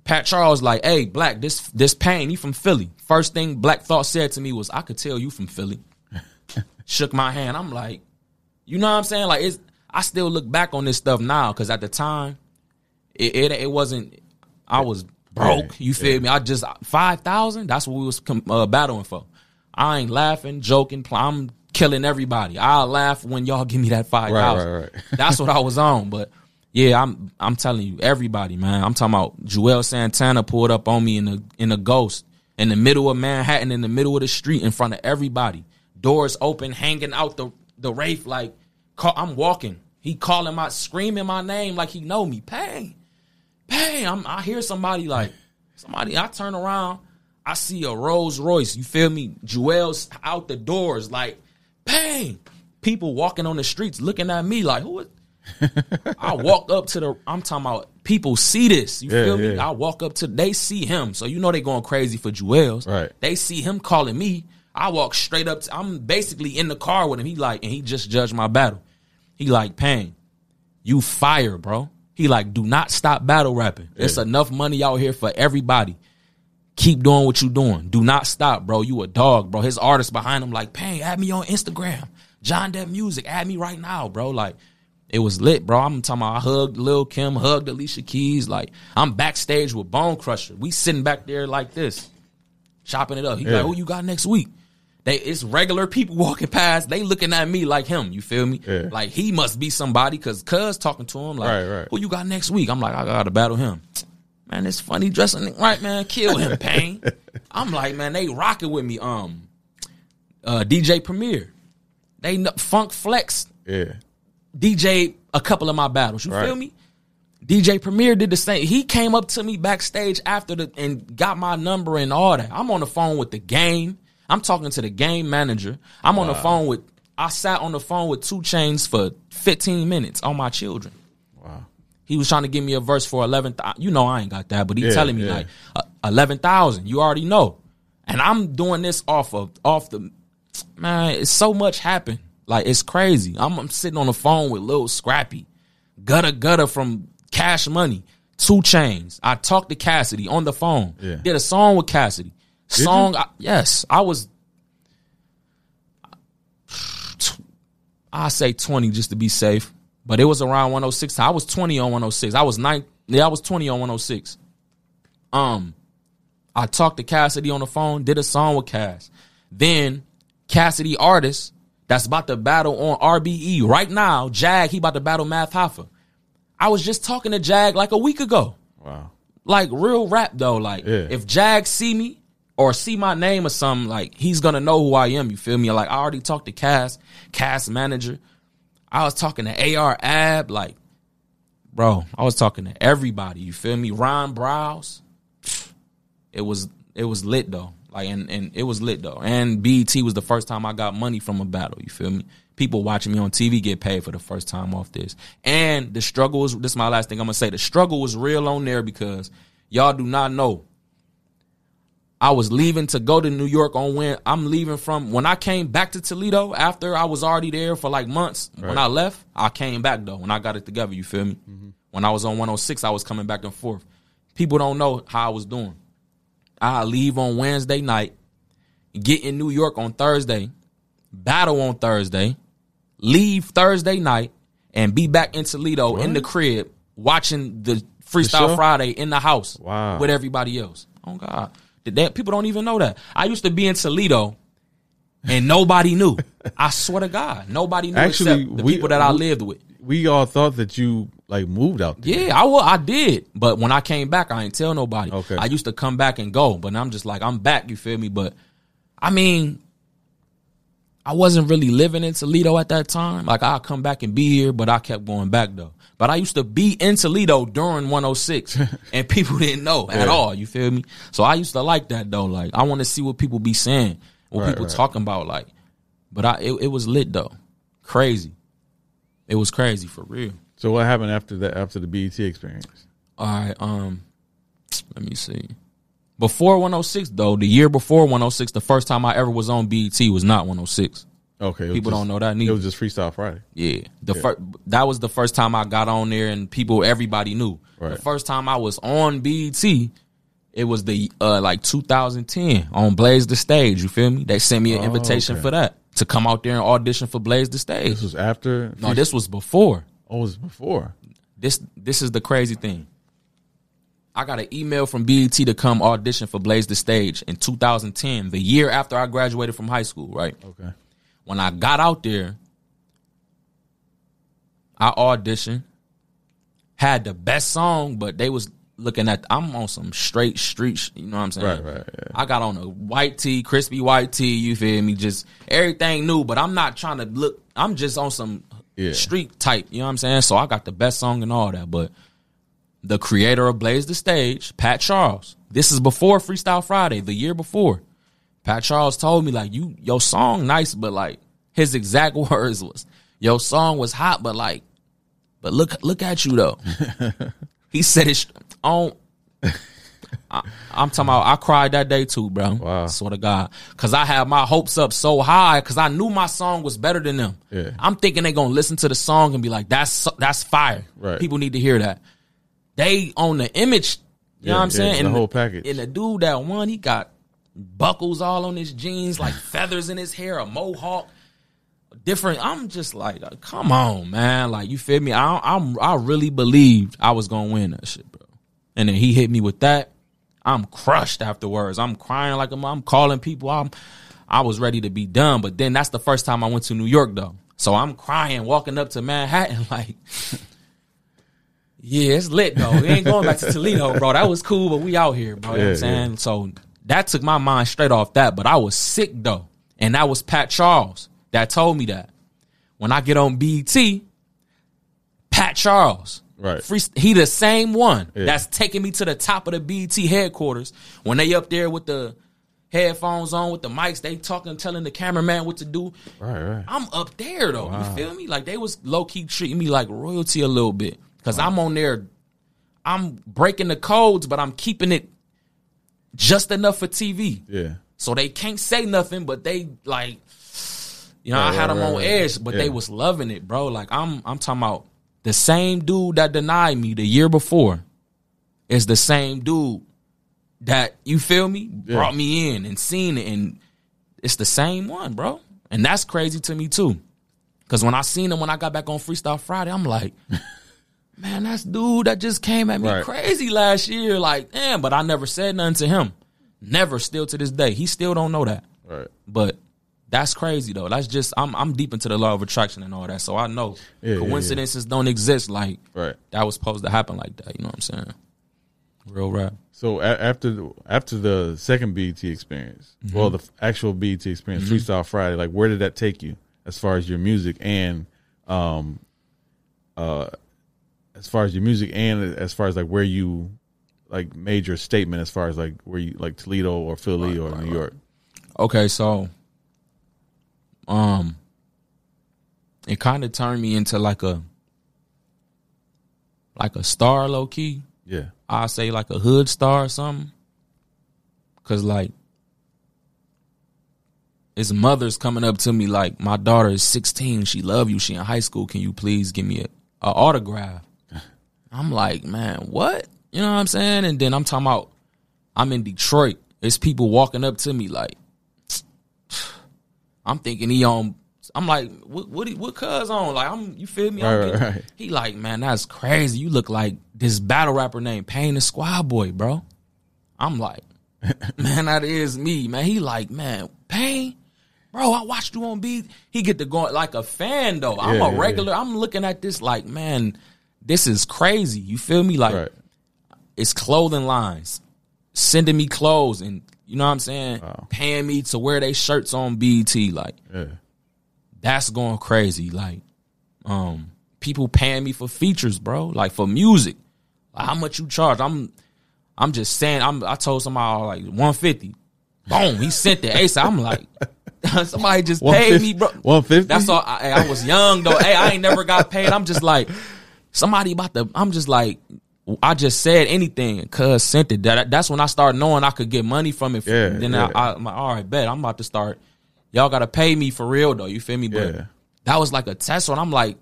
Pat Charles, like, hey, Black, this this Payne, you from Philly. First thing Black Thought said to me was, I could tell you from Philly. Shook my hand. I'm like, you know what I'm saying? Like, it's I still look back on this stuff now because at the time, it, it it wasn't. I was broke. You feel me? I just five thousand. That's what we was uh, battling for. I ain't laughing, joking. I'm killing everybody. I'll laugh when y'all give me that five thousand. Right, right, right. That's what I was on. But yeah, I'm I'm telling you, everybody, man. I'm talking about Juelz Santana pulled up on me in the in a ghost in the middle of Manhattan, in the middle of the street, in front of everybody. Doors open, hanging out the the Wraith like call, I'm walking. He calling my screaming my name like he know me. Payne, Payne. I'm, I hear somebody like somebody. I turn around. I see a Rolls Royce. You feel me? Juelz out the doors like Payne. People walking on the streets looking at me like who is I walk up to the. I'm talking about people see this. You Yeah, feel me? yeah. I walk up to. They see him, so you know they going crazy for Juelz. Right. They see him calling me. I walk straight up. To, I'm basically in the car with him. He like, and he just judged my battle. He like, Payne, you fire, bro. He like, do not stop battle rapping. It's enough money out here for everybody. Keep doing what you doing. Do not stop, bro. You a dog, bro. His artist behind him like, Payne, add me on Instagram. John Depp Music, add me right now, bro. Like, it was lit, bro. I'm talking about I hugged Lil Kim, hugged Alicia Keys. Like, I'm backstage with Bone Crusher. We sitting back there like this, chopping it up. He Yeah. like, who you got next week? They it's regular people walking past. They looking at me like him. You feel me? Yeah. Like he must be somebody because Cuz talking to him like, Right, right. who you got next week? I'm like, I gotta battle him. Man, it's funny dressing right, man. Kill him, Payne. I'm like, man, they rocking with me. Um, uh, DJ Premier, they kn- Funk Flex Yeah. DJ a couple of my battles. You Right. feel me? DJ Premier did the same. He came up to me backstage after the and got my number and all that. I'm on the phone with the game. I'm talking to the game manager. I'm on the phone with. I sat on the phone with 2 Chainz for 15 minutes on my children. Wow. He was trying to give me a verse for 11. You know I ain't got that, but he Yeah, telling me yeah. like uh, 11,000. You already know. And I'm doing this off of off the man, it's so much happened. Like it's crazy. I'm, I'm sitting on the phone with Lil Scrappy, Gudda Gudda from Cash Money, 2 Chainz. I talked to Cassidy on the phone. Yeah. Did a song with Cassidy. You? Song, I, yes, I was. I say 20 just to be safe, but it was around 106. I was 20 on 106. I was nine. Yeah, I was 20 on 106. Um, I talked to Cassidy on the phone, did a song with Cass. Then Cassidy artist that's about to battle on RBE right now, Jag, he about to battle Math Hoffa. I was just talking to Jag like a week ago. Wow. Like real rap though. Like Yeah. if Jag see me or see my name or something, like he's gonna know who I am. You feel me? Like I already talked to Cass, Cass manager. I was talking to AR Ab, like, bro, I was talking to everybody. You feel me? Ron Browz. It was it was lit though. Like and, and it was lit though. And BET was the first time I got money from a battle. You feel me? People watching me on TV get paid for the first time off this. And the struggle was this is my last thing I'm gonna say. The struggle was real on there because y'all do not know. I was leaving to go to New York on when I'm leaving from when I came back to Toledo after I was already there for like months. When I left, I came back though. When I got it together, you feel me? Mm-hmm. When I was on 106, I was coming back and forth. People don't know how I was doing. I leave on Wednesday night, get in New York on Thursday, battle on Thursday, leave Thursday night, and be back in Toledo in the crib watching the Freestyle show? Friday in the house Wow. with everybody else. Oh God, that people don't even know that. I used to be in Toledo. And nobody knew. I swear to God, nobody knew Actually, except the we- people that I we- lived with. We all thought that you like moved out there. Yeah, I wa- I did. But when I came back, I ain't tell nobody. Okay. I used to come back and go, but I'm just like, I'm back, you feel me? But I mean, I wasn't really living in Toledo at that time. Like I'll come back and be here, but I kept going back though. But I used to be in Toledo during 106 and people didn't know at Yeah. all, you feel me? So I used to like that though. Like I want to see what people be saying, what Right, people right. talking about like. But I it, it was lit though. Crazy. It was crazy for real. So what happened after that? After the BET experience? All right, um, let me see. Before 106 though, the year before 106, the first time I ever was on BET was not 106. Okay, People just- don't know that It was just Freestyle Friday. Yeah, the fir- that was the first time I got on there, and people, everybody knew. Right. The first time I was on BET, it was the uh like 2010 on Blaze the Stage. You feel me? They sent me an Oh, invitation okay. for that to come out there and audition for Blaze the Stage. This was after. no, this was before. Oh, it was before. This this is the crazy thing. I got an email from BET to come audition for Blaze the Stage in 2010, the year after I graduated from high school. Right. Okay. when I got out there, I auditioned, had the best song, but they was looking at I'm on some straight street, you know what I'm saying? Right, right, yeah. I got on a white tee, crispy white tee, you feel me? Just everything new, but I'm not trying to look I'm just on some Yeah. street type, you know what I'm saying? So I got the best song and all that, but the creator of Blaze the Stage, Pat Charles. This is before Freestyle Friday, the year before. Pat Charles told me like you your song nice, but like his exact words was your song was hot, but like, but look look at you though. he said it on. I, I'm talking about. I cried that day too, bro. Wow. Swear to God, because I had my hopes up so high because I knew my song was better than them. Yeah. I'm thinking they gonna listen to the song and be like, "That's that's fire." Right. People need to hear that. They own the image. You know Yeah, what I'm yeah, saying? the whole package. And the dude that won, he got buckles all on his jeans, like feathers in his hair, a mohawk, different. I'm just like, uh, come on, man. Like you feel me? I I'm I really believed I was gonna win that shit, bro. And then he hit me with that. I'm crushed afterwards. I'm crying like I'm, I'm calling people. I'm I was ready to be done, but then that's the first time I went to New York though. So I'm crying walking up to Manhattan like Yeah, it's lit though. We ain't going back to Toledo, bro. That was cool, but we out here, bro. You know what I'm Yeah, saying? So that took my mind straight off that, but I was sick though. And that was Pat Charles that told me that. When I get on BET, Pat Charles. Right. Free, he the same one Yeah. that's taking me to the top of the BET headquarters. When they up there with the headphones on with the mics, they talking, telling the cameraman what to do. Right, right. I'm up there though. You feel me? Like they was low key treating me like royalty a little bit because I'm on there. I'm breaking the codes, but I'm keeping it just enough for TV. Yeah. So they can't say nothing, but they like, you know, I had right, them on right, right. edge, but they was loving it, bro. Like I'm, I'm talking about the same dude that denied me the year before is the same dude that you feel me brought me in and seen it, and it's the same one, bro. And that's crazy to me too, because when I seen him when I got back on Freestyle Friday, I'm like. Man, that's dude that just came at me Right. crazy last year. Like, damn, but I never said nothing to him. Never, still to this day. He still don't know that. Right. But that's crazy though. That's just I'm I'm deep into the law of attraction and all that. So I know Yeah, yeah, yeah. coincidences don't exist. Like Right. that was supposed to happen like that. You know what I'm saying? Real rap. So a- after the, after the second BET experience, Mm-hmm. well, the f- actual BET experience, Freestyle Friday, like where did that take you as far as your music and, um, uh, as far as your music and as far as like where you like made your statement as far as like where you like Toledo or Philly or New York. Okay, so um it kind of turned me into like a like a star low key. Yeah. I say like a hood star or something. Cause like his mother's coming up to me like, my daughter is 16. She love you. She in high school. Can you please give me a, a autograph? I'm like, man, what? You know what I'm saying? And then I'm talking about, I'm in Detroit. It's people walking up to me like, I'm thinking he on. I'm like, what? What? What? Cuz on? Like, I'm. You feel me? Right, right, getting- right. He like, man, that's crazy. You look like this battle rapper named Payne the Squad Boy, bro. I'm like, man, that is me, man. He like, man, Payne, bro. I watched you on beat. He get to go like a fan though. I'm Yeah, a yeah, regular. I'm looking at this like, man, this is crazy. You feel me? Like, Right. it's clothing lines sending me clothes and you know what I'm saying, Wow. paying me to wear they shirts on BT. Like Yeah. that's going crazy. Like, um, people paying me for features, bro. Like for music. Like, how much you charge? I'm, I'm just saying. I'm. I told somebody like 150. Boom. He sent it. ASAP. I'm like, somebody just paid me, bro. 150? That's all. I, I was young though. hey, I ain't never got paid. I'm just like, somebody about to. I'm just like. I just said anything, cuz sent it. That, that's when I started knowing I could get money from it. Yeah, then yeah. I, I'm like, all right, bet I'm about to start y'all gotta pay me for real though. You feel me? But Yeah. that was like a test one. I'm like,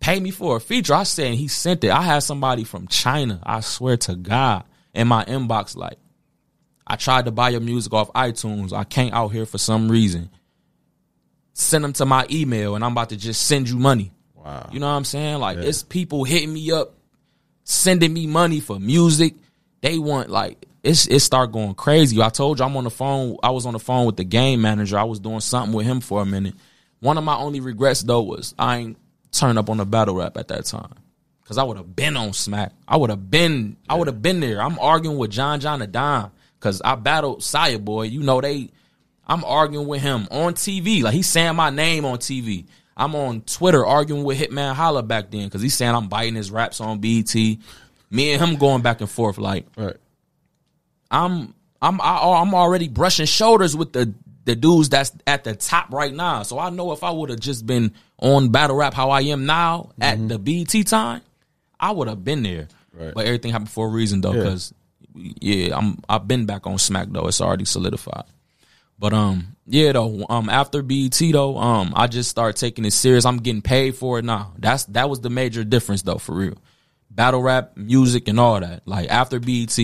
pay me for a feature. I said and he sent it. I had somebody from China. I swear to God, in my inbox, like, I tried to buy your music off iTunes. I can't out here for some reason. Send them to my email, and I'm about to just send you money. Wow. You know what I'm saying? Like it's people hitting me up, sending me money for music. They want like it's it start going crazy. I told you I'm on the phone. I was on the phone with the game manager. I was doing something with him for a minute. One of my only regrets though was I ain't turned up on the battle rap at that time. Cause I would have been on smack. I would have been I would have been there. I'm arguing with John John Da Don. Cause I battled Sire Boy. You know they I'm arguing with him on TV. Like he's saying my name on TV. I'm on Twitter arguing with Hitman Holla back then because he's saying I'm biting his raps on BT. Me and him going back and forth. Like Right. I'm I'm I, I'm already brushing shoulders with the the dudes that's at the top right now. So I know if I would have just been on battle rap how I am now at mm-hmm. the BT time, I would have been there. Right. But everything happened for a reason though, Yeah. because yeah, I'm I've been back on Smack though. It's already solidified. But um, yeah though, um, after BET though, um, I just started taking it serious. I'm getting paid for it now. That's that was the major difference though, for real. Battle rap, music, and all that. Like after BET,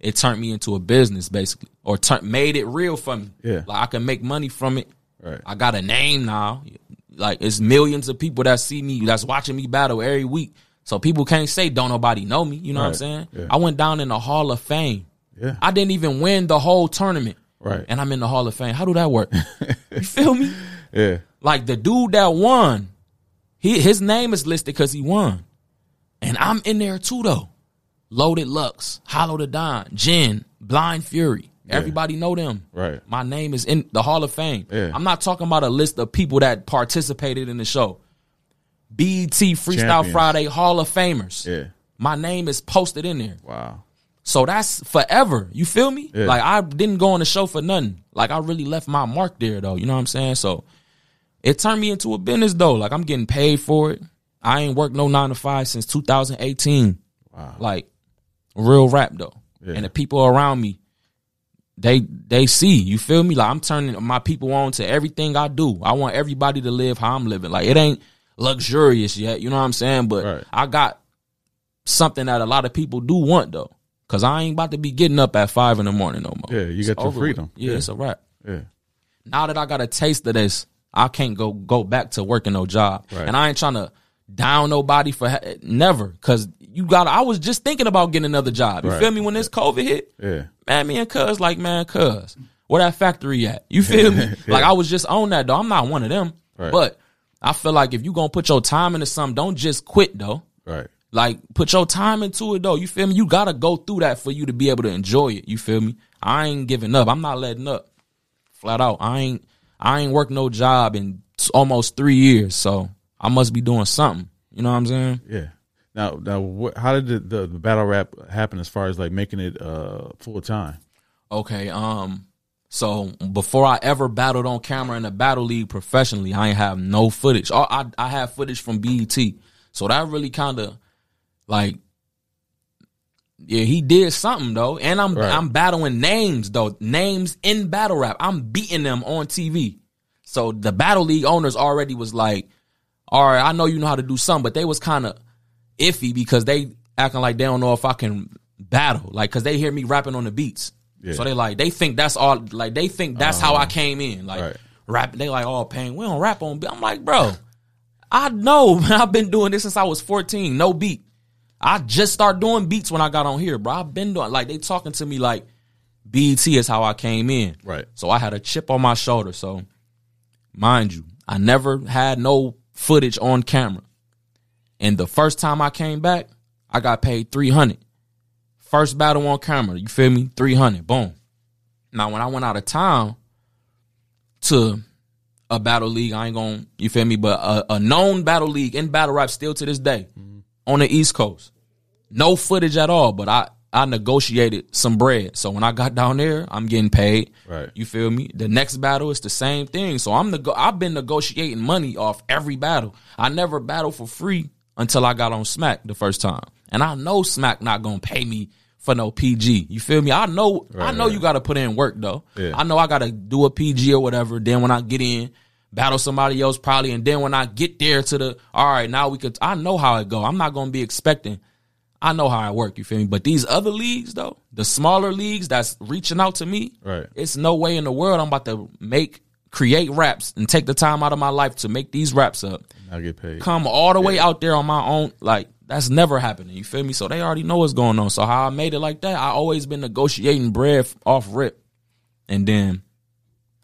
it turned me into a business basically, or turn made it real for me. Yeah. like I can make money from it. Right. I got a name now. Like it's millions of people that see me, that's watching me battle every week. So people can't say don't nobody know me. You know what I'm saying? Yeah. I went down in the Hall of Fame. Yeah. I didn't even win the whole tournament. Right. And I'm in the Hall of Fame. How do that work? you feel me? Yeah. Like the dude that won, he his name is listed because he won. And I'm in there too though. Loaded Lux, Hollow Da Don, Jin, Blind Fury. Everybody know them. Right. My name is in the Hall of Fame. Yeah. I'm not talking about a list of people that participated in the show. BET Freestyle Champions. Friday Hall of Famers. Yeah. My name is posted in there. Wow. So that's forever. You feel me? Yeah. Like I didn't go on the show for nothing. Like I really left my mark there though. You know what I'm saying? So it turned me into a business though. Like I'm getting paid for it. I ain't worked no nine to five since 2018. Wow. Like real rap though. Yeah. And the people around me, they they see. You feel me? Like I'm turning my people on to everything I do. I want everybody to live how I'm living. Like it ain't luxurious yet. You know what I'm saying? But Right. I got something that a lot of people do want though. Cause I ain't about to be getting up at five in the morning no more. Yeah, you It's got your freedom. Yeah, Yeah. it's a wrap. Yeah. Now that I got a taste of this, I can't go go back to working no job. Right. And I ain't trying to down nobody for ha- never. Cause you got. I was just thinking about getting another job. You Right. feel me? When this COVID hit, Yeah. man, me and Cuz like, man, Cuz, where that factory at? You feel me? Like I was just on that though. I'm not one of them, Right. but I feel like if you gonna put your time into something, don't just quit though. Right. Like put your time into it though. You feel me? You gotta go through that for you to be able to enjoy it. You feel me? I ain't giving up. I'm not letting up. Flat out. I ain't I ain't worked no job in almost three years, so I must be doing something. You know what I'm saying? Yeah. Now, now, what, how did the, the, battle rap happen as far as like making it uh full time? Okay. Um. So before I ever battled on camera in a battle league professionally, I ain't have no footage. I I, I have footage from BET, so that really kind of like. Yeah, he did something though, and I'm Right. I'm battling names though, names in battle rap. I'm beating them on TV. So the battle league owners already was like, "All right, I know you know how to do something," but they was kind of iffy because they acting like they don't know if I can battle, like because they hear me rapping on the beats. Yeah. So they like they think that's all, like they think that's how I uh-huh. came in, like Right. rap. They like, "Oh, Payne, we don't rap on." beat." I'm like, bro, I know, man. I've been doing this since I was 14, no beat. I just start doing beats when I got on here, bro. I've been doing like they talking to me like BET is how I came in. Right. So I had a chip on my shoulder. So mind you, I never had no footage on camera. And the first time I came back, I got paid 300. First battle on camera, you feel me? 300. Boom. Now when I went out of town to a battle league, I ain't gonna, you feel me? But a, a known battle league in battle rap still to this day mm-hmm. On the East Coast. No footage at all, but I I negotiated some bread. So when I got down there, I'm getting paid. Right. You feel me? The next battle is the same thing. So I'm nego- I've been negotiating money off every battle. I never battled for free until I got on Smack the first time. And I know Smack not gonna pay me for no PG. You feel me? I know I know right. you got to put in work though. Yeah. I know I got to do a PG or whatever. Then when I get in, battle somebody else probably, and then when I get there to the all right, now we could. I know how it go. I'm not gonna be expecting. I know how I work. You feel me? But these other leagues though, the smaller leagues that's reaching out to me, Right. it's no way in the world I'm about to make create raps and take the time out of my life to make these raps up I get paid. come all the way out there on my own. Like that's never happening. You feel me? So they already know what's going on. So how I made it like that, I always been negotiating bread off rip, and then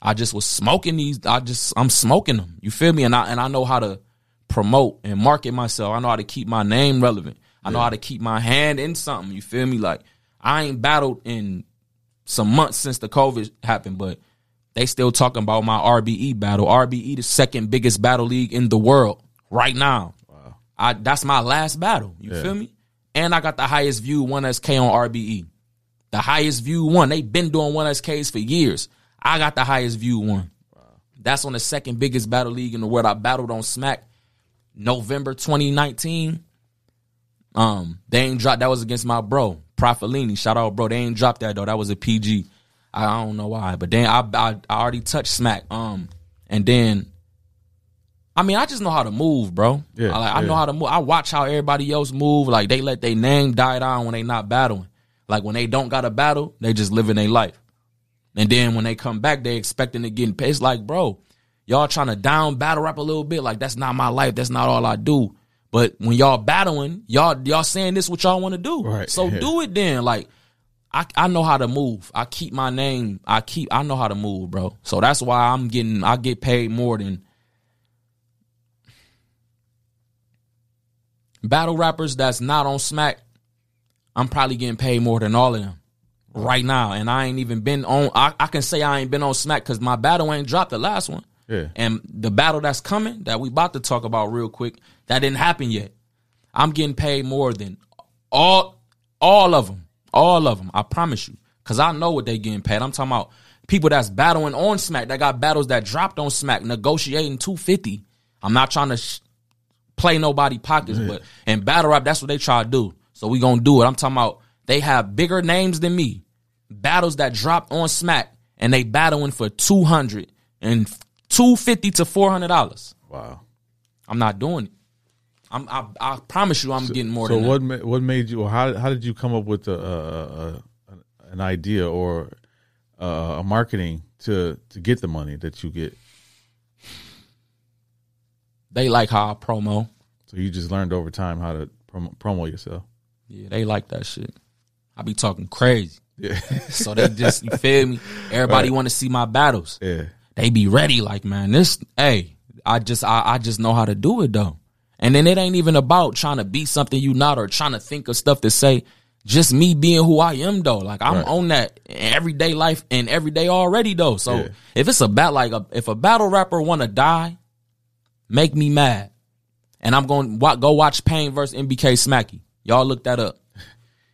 I just was smoking these. I just I'm smoking them. You feel me? And I and I know how to promote and market myself. I know how to keep my name relevant. I know how to keep my hand in something. You feel me? Like I ain't battled in some months since the COVID happened, but they still talking about my RBE battle. RBE, the second biggest battle league in the world right now. Wow. I that's my last battle. You Yeah. feel me? And I got the highest view one SK on RBE. The highest view one. They've been doing one SKs for years. I got the highest view one. That's on the second biggest battle league in the world. I battled on Smack November 2019. Um, they ain't dropped. That was against my bro, Profilini. Shout out, bro. They ain't dropped that though. That was a PG. I, I don't know why, but then I, I I already touched Smack. Um, and then, I mean, I just know how to move, bro. Yeah, I, like, I know how to move. I watch how everybody else move. Like they let their name die down when they not battling. Like when they don't got a battle, they just living their life. And then when they come back, they expecting to get paid. It's like, bro, y'all trying to down battle rap a little bit. Like that's not my life. That's not all I do. But when y'all battling, y'all y'all saying this what y'all want to do. Right. So Yeah. do it then. Like I I know how to move. I keep my name. I keep I know how to move, bro. So that's why I'm getting I get paid more than battle rappers that's not on smack. I'm probably getting paid more than all of them right now. And I ain't even been on I, I can say I ain't been on smack because my battle ain't dropped the last one. Yeah. And the battle that's coming that we about to talk about real quick, that didn't happen yet. I'm getting paid more than all all of them. All of them. I promise you. Cause I know what they getting paid. I'm talking about people that's battling on Smack that got battles that dropped on Smack negotiating 250. I'm not trying to sh- play nobody pockets, but in battle rap, that's what they try to do. So we gonna do it. I'm talking about they have bigger names than me. Battles that dropped on Smack and they battling for 200 and 250 to 400 dollars. Wow. I'm not doing it. I'm, I, I promise you, I'm getting more So than what that. ma- what made you? How how did you come up with a, a, a an idea or uh, a marketing to to get the money that you get? They like how I promo. So you just learned over time how to promo, promo yourself. Yeah, they like that shit. I be talking crazy. Yeah, So they just, you feel me? Everybody want to see my battles. yeah, They be ready, like, man, this, hey, I just, I, I just know how to do it though. And then it ain't even about trying to be something you not or trying to think of stuff to say. Just me being who I am though. Like I'm Right. on that in everyday life and every day already though. So Yeah. if it's a bat like a, if a battle rapper want to die, make me mad. And I'm going to go watch Payne versus MBK Smacky. Y'all look that up.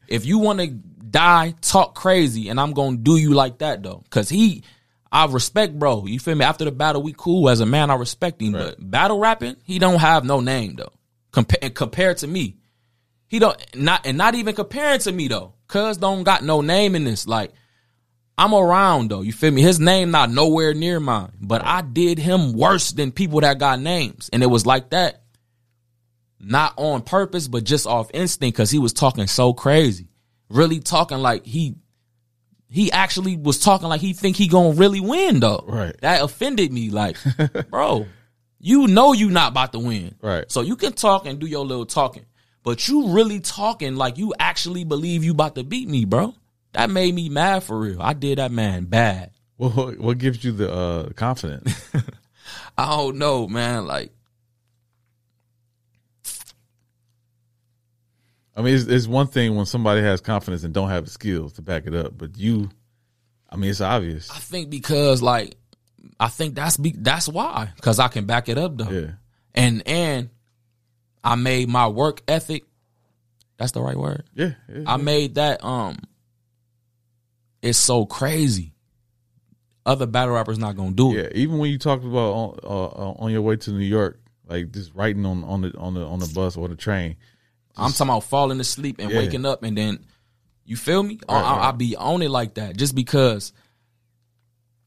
If you want to die, talk crazy, and I'm to do you like that though. Cause he, I respect bro. You feel me? After the battle, we cool. As a man, I respect him. Right. But battle rapping, he don't have no name though. Compa- compared to me. He don't not and not even comparing to me though. Cuz don't got no name in this. Like I'm around though. You feel me? His name not nowhere near mine, but I did him worse than people that got names, and it was like that, not on purpose, but just off instinct, because he was talking so crazy, really talking like he, he actually was talking like he think he gonna really win though. Right. That offended me. Like, bro, you know you not about to win. Right. So you can talk and do your little talking, but you really talking like you actually believe you about to beat me, bro. That made me mad for real. I did that man bad. Well, what, what gives you the uh, confidence? I don't know, man. Like, I mean, it's, it's one thing when somebody has confidence and don't have the skills to back it up, but you, I mean, it's obvious. I think because like, I think that's be that's why because I can back it up though. Yeah, And and I made my work ethic. That's the right word. yeah, yeah. I made that. Um, it's so crazy. Other battle rappers not gonna do it. Yeah, even when you talked about on, uh, uh, on your way to New York, like just writing on on the on the on the bus or the train. I'm talking about falling asleep and Yeah. waking up and then You feel me? I, I, I be on it like that just because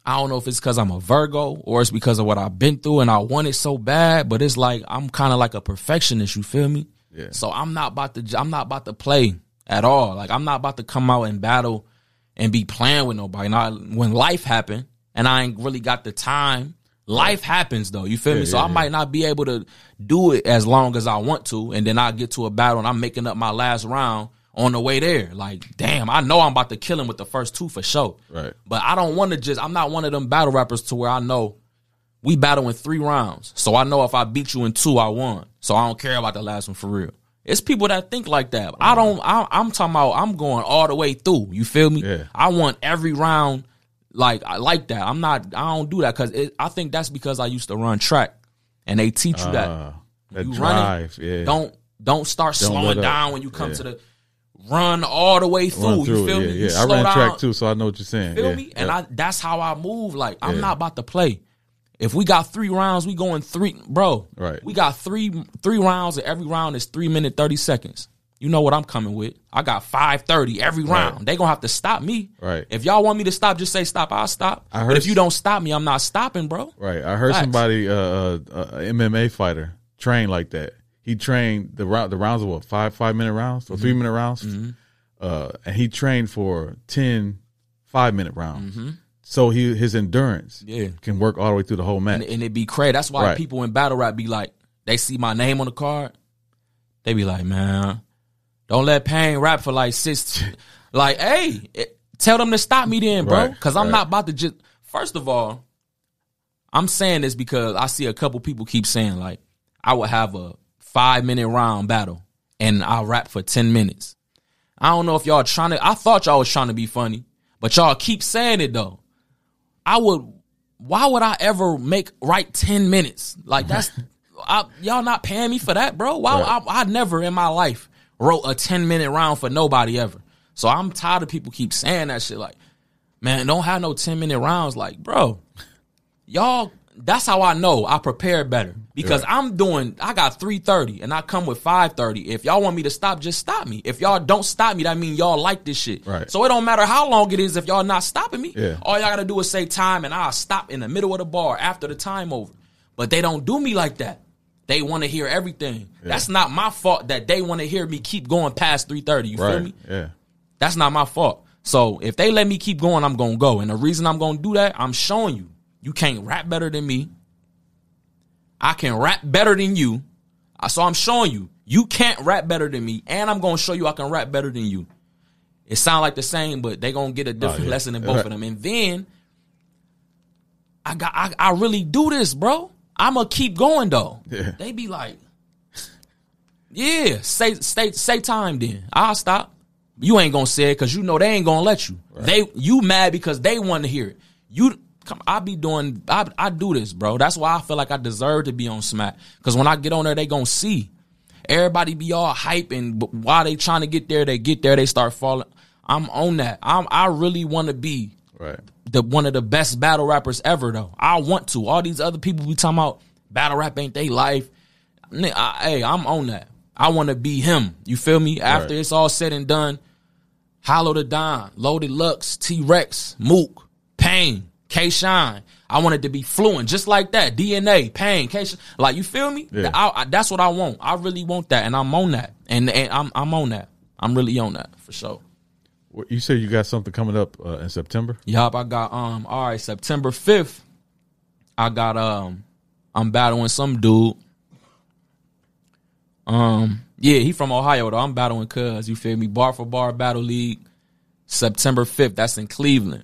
I don't know if it's because I'm a Virgo or it's because of what I've been through and I want it so bad, but it's like I'm kind of like a perfectionist. You feel me? Yeah. So I'm not about to. I'm not about to play at all. Like I'm not about to come out and battle and be playing with nobody. Now, when life happened and I ain't really got the time. Life happens though, you feel me? So yeah, I might not be able to do it as long as I want to, and then I get to a battle and I'm making up my last round on the way there. Like, damn, I know I'm about to kill him with the first two for sure. Right. But I don't want to just. I'm not one of them battle rappers to where I know we battle in three rounds. So I know if I beat you in two, I won. So I don't care about the last one for real. It's people that think like that. I don't. I, I'm talking about. I'm going all the way through. You feel me? Yeah. I want every round like I like that. I'm not. I don't do that because I think that's because I used to run track, and they teach you that. Uh, that You drive. running, yeah. Don't don't start Don't slowing down when you come Yeah. to the run all the way through. Run you feel me? Yeah, You yeah. I ran down, track too, so I know what you're saying. Feel yeah. me? And. I that's how I move. Like I'm not about to play. If we got three rounds, we going three, bro. Right. We got three three rounds, and every round is three minute thirty seconds. You know what I'm coming with? I got five thirty every round. They gonna have to stop me. Right. If y'all want me to stop, just say stop. I'll stop. I but heard if you don't stop me, I'm not stopping, bro. Right. I heard somebody, uh, uh, a MMA fighter, train like that. He trained the round. The rounds are what five five minute rounds Mm-hmm. or three minute rounds, uh, and he trained for 10 five minute rounds. So he his endurance Mm-hmm. Yeah. can work all the way through the whole match. and, and it be crazy. That's why Right. people in battle rap be like, they see my name on the card, they be like, man, don't let Payne rap for like six. like, hey, it- tell them to stop me then, bro, Right, because I'm right. not about to just. First of all, I'm saying this because I see a couple people keep saying like, I would have a five minute round battle and I'll rap for ten minutes. I don't know if y'all trying to. I thought y'all was trying to be funny, but y'all keep saying it though. I would. Why would I ever make write ten minutes? Like that's I, y'all not paying me for that, bro. Why Right. I, I never in my life wrote a ten minute round for nobody ever. So I'm tired of people keep saying that shit. Like, man, don't have no ten minute rounds. Like, bro, y'all. That's how I know I prepared better because I'm doing. I got three thirty and I come with five thirty. If y'all want me to stop, just stop me. If y'all don't stop me, that mean y'all like this shit. Right. So it don't matter how long it is if y'all not stopping me. Yeah. All y'all gotta do is say time and I'll stop in the middle of the bar after the time over. But they don't do me like that. They want to hear everything. That's not my fault that they want to hear me keep going past 330. You feel me? Yeah. That's not my fault. So if they let me keep going, I'm gonna go. And the reason I'm gonna do that, I'm showing you. You can't rap better than me. I can rap better than you. Uh, So I'm showing you. You can't rap better than me, and I'm gonna show you I can rap better than you. It sound like the same, but they gonna get a different yeah. lesson in both Right. of them. And then I got I, I really do this, bro. I'ma keep going though. Yeah. They be like, Yeah, say say say time then. I'll stop. You ain't gonna say it because you know they ain't gonna let you. They you mad because they want to hear it. You come. I be doing. I I do this, bro. That's why I feel like I deserve to be on Smack. Because when I get on there, they gonna see. Everybody be all hype and but while they trying to get there, they get there, they start falling. I'm on that. I'm. I really want to be Right. The one of the best battle rappers ever though. I want to. All these other people be talking about battle rap ain't they life. I- hey, I'm on that. I want to be him. You feel me? After Right. it's all said and done, Hollow Da Don, Loaded Lux, T Rex, Mook, Payne, K Shine. I want it to be fluent, just like that. DNA, Payne, K Shine. Like you feel me? Yeah. I, I- that's what I want. I really want that, and I'm on that. And and I'm I'm on that. I'm really on that for sure. What- You said you got something coming up uh, in September. Yup, I got um all right, September 5th. I got um I'm battling some dude. Um yeah, he from Ohio though. I'm battling cuz, you feel me? Bar for bar battle league. September 5th, that's in Cleveland.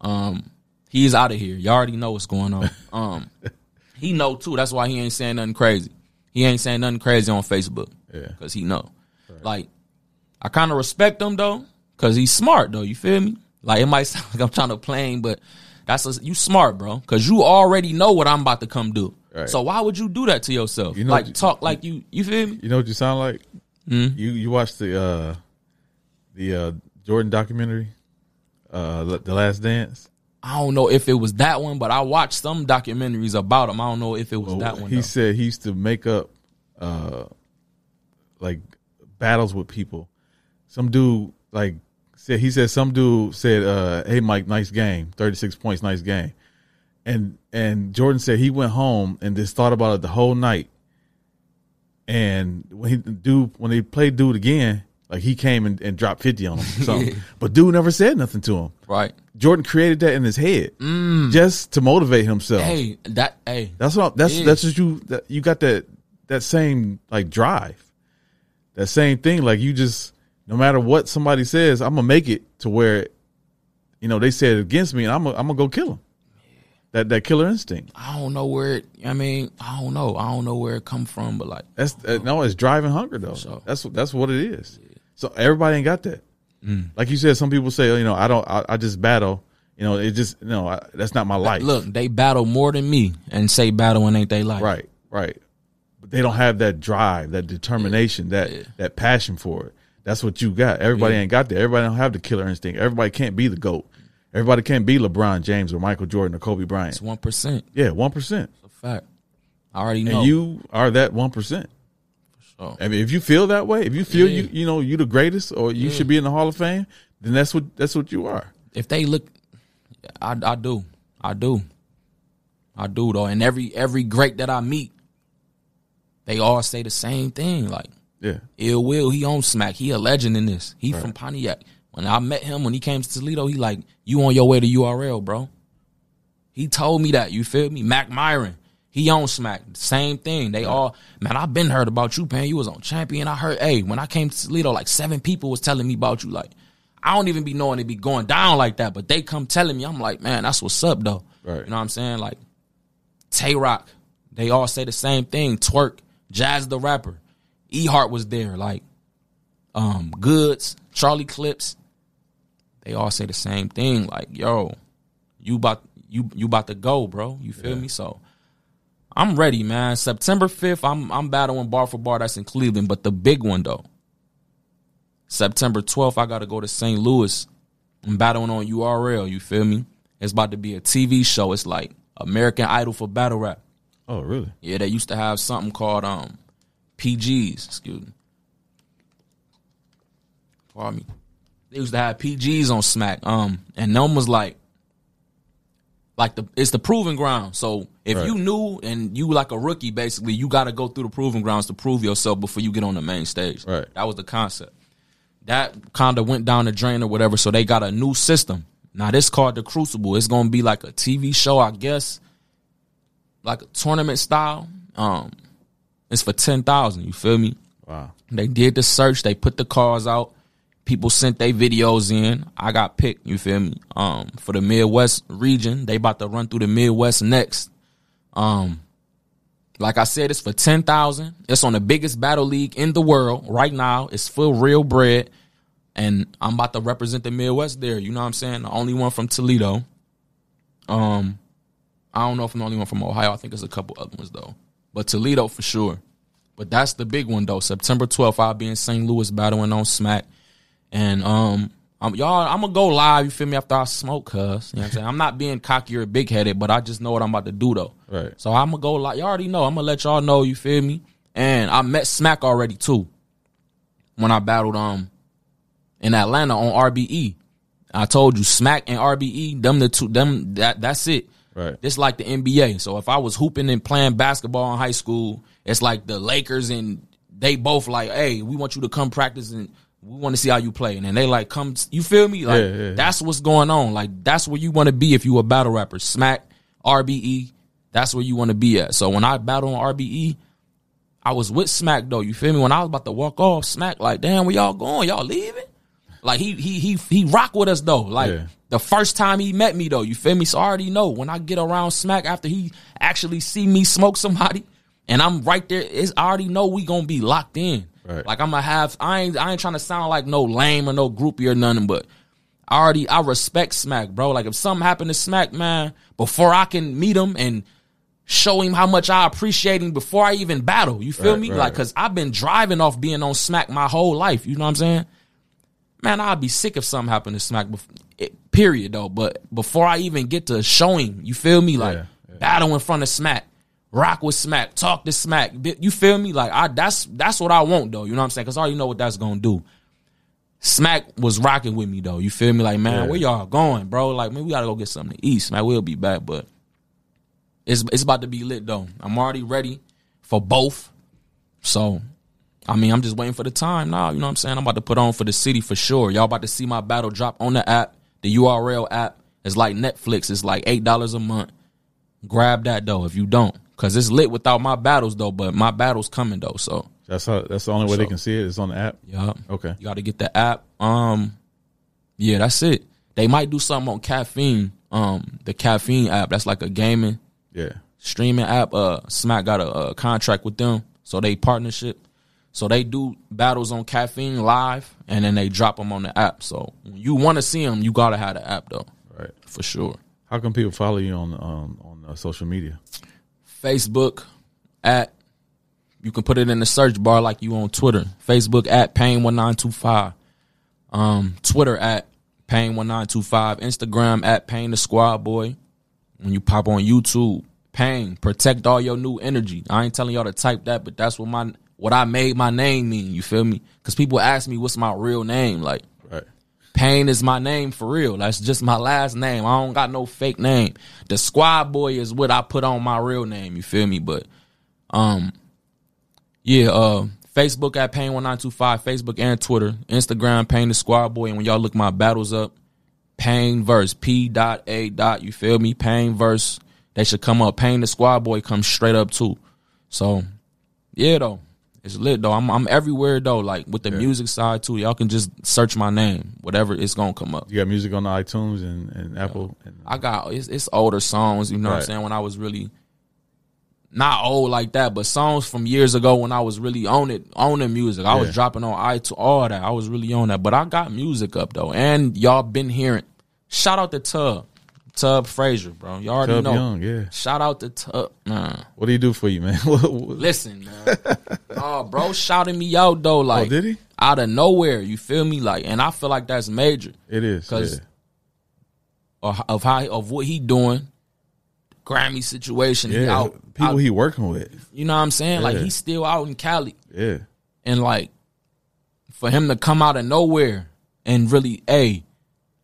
Um he's out of here. You all already know what's going on. Um he know too. That's why he ain't saying nothing crazy. He ain't saying nothing crazy on Facebook. Yeah. Cuz he know. Like I kind of respect him though, cause he's smart though. You feel me? Like it might sound like I'm trying to play but that's a, you smart, bro. Cause you already know what I'm about to come do. Right. So why would you do that to yourself? You know- like talk like you. You feel me? You know what you sound like? Hmm? You you watched the uh, the uh, Jordan documentary, uh, The Last Dance. I don't know if it was that one, but I watched some documentaries about him. I don't know if it was that one. he though. said he used to make up uh, like battles with people. Some dude like said he said some dude said, uh, "Hey Mike, nice game, thirty six points, nice game," and and Jordan said he went home and just thought about it the whole night. And when he dude when they played dude again, like he came and, and dropped fifty on him, something. but dude never said nothing to him. Right. Jordan created that in his head just to motivate himself. Hey, that hey. That's what that's Yeah. that's what you that, you got that that same like drive, that same thing. Like you just no matter what somebody says, I'm gonna make it to where, you know, they said it against me, and I'm gonna, I'm gonna go kill them. That that killer instinct. I don't know where it. I mean, I don't know. I don't know where it come from, but like, That's uh, no, it's driving hunger though. So- That's what that's what it is. So everybody ain't got that. Mm. Like you said, some people say, you know, I don't, I, I just battle. You know, it just no, I, that's not my life. look, they battle more than me, and say battling ain't they life. Right, right. But they don't have that drive, that determination, that that passion for it. That's what you got. Everybody Yeah. ain't got that. Everybody don't have the killer instinct. Everybody can't be the goat. Everybody can't be LeBron James or Michael Jordan or Kobe Bryant. It's one percent. Yeah, one percent. A fact. I already know. And you are that one percent. sure. I mean, if you feel that way, if you feel Yeah. you you know you the greatest or you should be in the Hall of Fame, then that's what that's what you are. if they look, I, I do, I do, I do though. And every every great that I meet, they all say the same thing. Like Yeah, Ill Will, he on Smack. He a legend in this. He from Pontiac. When I met him when he came to Toledo, he like, you on your way to URL, bro. He told me that. You feel me? Mackk Myron. He on Smack. Same thing. They all man, I've been heard about you, man. You was on champion. I heard, hey, when I came to Toledo, like seven people was telling me about you. Like, I don't even be knowing it be going down like that, but they come telling me, I'm like, man, that's what's up though. Right. You know what I'm saying? Like Tay Roc, they all say the same thing. Twork, Jaz the Rapper, E Hart was there. Like, um, Goodz, Charlie Clips, they all say the same thing. Like, yo, you about you you about to go, bro. You feel me? So I'm ready, man. September 5th, I'm I'm battling bar for bar. That's in Cleveland, but the big one though. September 12th, I got to go to St. Louis. I'm battling on URL. You feel me? It's about to be a TV show. It's like American Idol for battle rap. Oh, really? Yeah, they used to have something called um PGs. Excuse me. Pardon me. They used to have PGs on Smack. Um, and them was like, like the it's the proving ground. So if Right. you knew and you like a rookie, basically, you got to go through the proving grounds to prove yourself before you get on the main stage. Right. That was the concept. That kind of went down the drain or whatever. So they got a new system. Now this called the Crucible. It's gonna be like a TV show, I guess like a tournament style. Um, it's for ten thousand. You feel me? Wow. They did the search. They put the cars out. People sent their videos in. I got picked. You feel me? Um, for the Midwest region, they about to run through the Midwest next. Um, like I said, it's for ten thousand. It's on the biggest battle league in the world right now. It's for real bread, and I'm about to represent the Midwest there. You know what I'm saying? The only one from Toledo. Um, I don't know if I'm the only one from Ohio. I think there's a couple other ones though, but Toledo for sure. But that's the big one though. September 12th, I'll be in St. Louis battling on Smack, and um, I'm, y'all, I'm gonna go live. You feel me? After I smoke, cuz you know what I'm saying. I'm not being cocky or big headed, but I just know what I'm about to do though. Right. So I'm gonna go live. Y'all already know. I'm gonna let y'all know. You feel me? And I met Smack already too when I battled um in Atlanta on RBE. I told you Smack and RBE, them the two, them that that's it. Right. It's like the NBA. So if I was hooping and playing basketball in high school, it's like the Lakers and they both like, hey, we want you to come practice and we want to see how you play. And then they like come, you feel me? Like Yeah, yeah, yeah. that's what's going on. Like that's where you want to be if you a battle rapper. Smack, RBE, that's where you want to be at. So when I battle on RBE, I was with Smack though. You feel me? When I was about to walk off, Smack like, damn, where y'all going? Y'all leaving? Like he he he he rock with us though. Like Yeah. the first time he met me though, you feel me? So I already know when I get around Smack after he actually see me smoke somebody, and I'm right there. It's I already know we gonna be locked in. Right. Like I'm gonna have. I ain't I ain't trying to sound like no lame or no groupie or nothing, but I already I respect Smack, bro. Like if something happened to Smack, man, before I can meet him and show him how much I appreciate him before I even battle. You feel Right, me? right. Like cause I've been driving off being on Smack my whole life. You know what I'm saying? Man, I'd be sick if something happened to Smack. It, period, though. But before I even get to showing, you feel me? Like Yeah, yeah. battle in front of Smack, rock with Smack, talk to Smack. You feel me? Like I, that's that's what I want, though. You know what I'm saying? Because I already know what that's gonna do. Smack was rocking with me though. You feel me? Like, man, Yeah. where y'all going, bro? Like, man, we gotta go get something to eat. Smack, we'll be back, but it's it's about to be lit though. I'm already ready for both. So, I mean, I'm just waiting for the time now. You know what I'm saying? I'm about to put on for the city for sure. Y'all about to see my battle drop on the app, the URL app. It's like Netflix. It's like eight dollars a month. Grab that though if you don't, cause it's lit without my battles though. But my battles coming though. So, That's how. That's the only way they can see it. It's on the app. yeah. Okay. You got to get the app. Um, yeah, that's it. They might do something on caffeine. Um, the caffeine app. That's like a gaming Yeah. streaming app. Uh, Smack got a, a contract with them, so they partnership. So they do battles on caffeine live, and then they drop them on the app. So when you want to see them, you gotta have the app though, Right. for sure. How can people follow you on um, on uh, social media? Facebook at you can put it in the search bar like you on Twitter. Facebook at Payne one nine two five. Um, Twitter at Payne one nine two five. Instagram at Payne the Squad Boy. When you pop on YouTube, Payne protect all your new energy. I ain't telling y'all to type that, but that's what my what I made my name mean. You feel me? Because people ask me what's my real name. Like Right. Payne is my name for real. That's just my last name. I don't got no fake name. The squad boy is what I put on my real name. You feel me? But um yeah, uh Facebook at Payne One Nine Two Five, Facebook and Twitter, Instagram Payne the Squad Boy, and when y'all look my battles up, Payne verse P dot A dot. You feel me? Payne verse. They should come up. Payne the Squad Boy comes straight up too. So yeah, though. It's lit though. I'm I'm everywhere though. Like with the music side too. Y'all can just search my name. Whatever it's gonna come up. You got music on the iTunes and, and Apple. And, I got it's, it's older songs, you know what I'm saying, when I was really not old like that, but songs from years ago when I was really on it, on the music. I was dropping on iTunes, all that. I was really on that. But I got music up though. And y'all been hearing. Shout out to Tub. Tub Frazier, bro. You already Tub know. Young, yeah. Shout out to Tub. Nah. What do you do for you, man? Listen, man. oh, bro, shouting me out though, oh, like Oh, did he? out of nowhere. You feel me? Like, and I feel like that's major it is. 'Cause- yeah. of, of how of what he doing. Grammy situation. he Yeah, out, people out- he working with. you know what I'm saying? Like Yeah. he's still out in Cali, Yeah, and like for him to come out of nowhere and really, hey,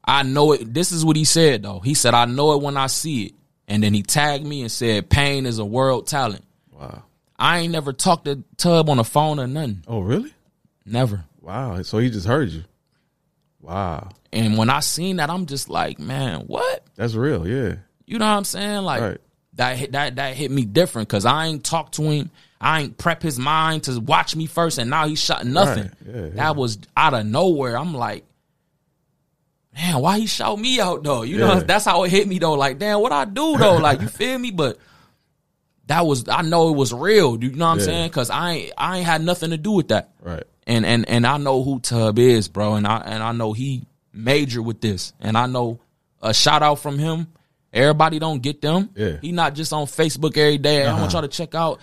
I know it. This is what he said though. He said, "I know it when I see it," and then he tagged me and said, Payne is a world talent." wow. I ain't never talked to Tub on the phone or nothing. Oh, really? Never. Wow. So he just heard you. Wow, And when I seen that, I'm just like, man, what? that's real. Yeah, You know what I'm saying? Like Right. that hit that that hit me different because I ain't talked to him. I ain't prep his mind to watch me first, and now he shot nothing. Right. Yeah, yeah. That was out of nowhere. I'm like, man, why he shout me out though? You know, that's how it hit me though. Like, damn, what I do though? Like, you feel me? But that was I know it was real. You know what I'm Yeah. saying? Because I ain't I ain't had nothing to do with that right. and and and I know who Tub is, bro, and I and I know he major with this, and I know a shout out from him. Everybody don't get them. Yeah. Uh-huh. He not just on Facebook every day. I want y'all to check out.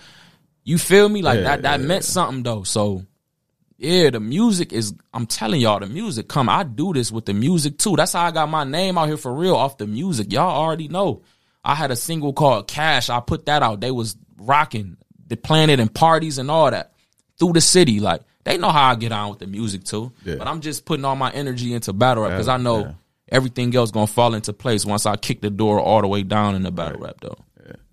You feel me? Like Yeah, that. That yeah, meant yeah. something though. So yeah, the music is. I'm telling y'all, the music come. I do this with the music too. That's how I got my name out here for real off the music. Y'all already know. I had a single called Cash. I put that out. They was rocking the planet and parties and all that through the city. Like they know how I get on with the music too. Yeah. But I'm just putting all my energy into battle rap because I know yeah. everything else gonna fall into place once I kick the door all the way down in the battle rap though.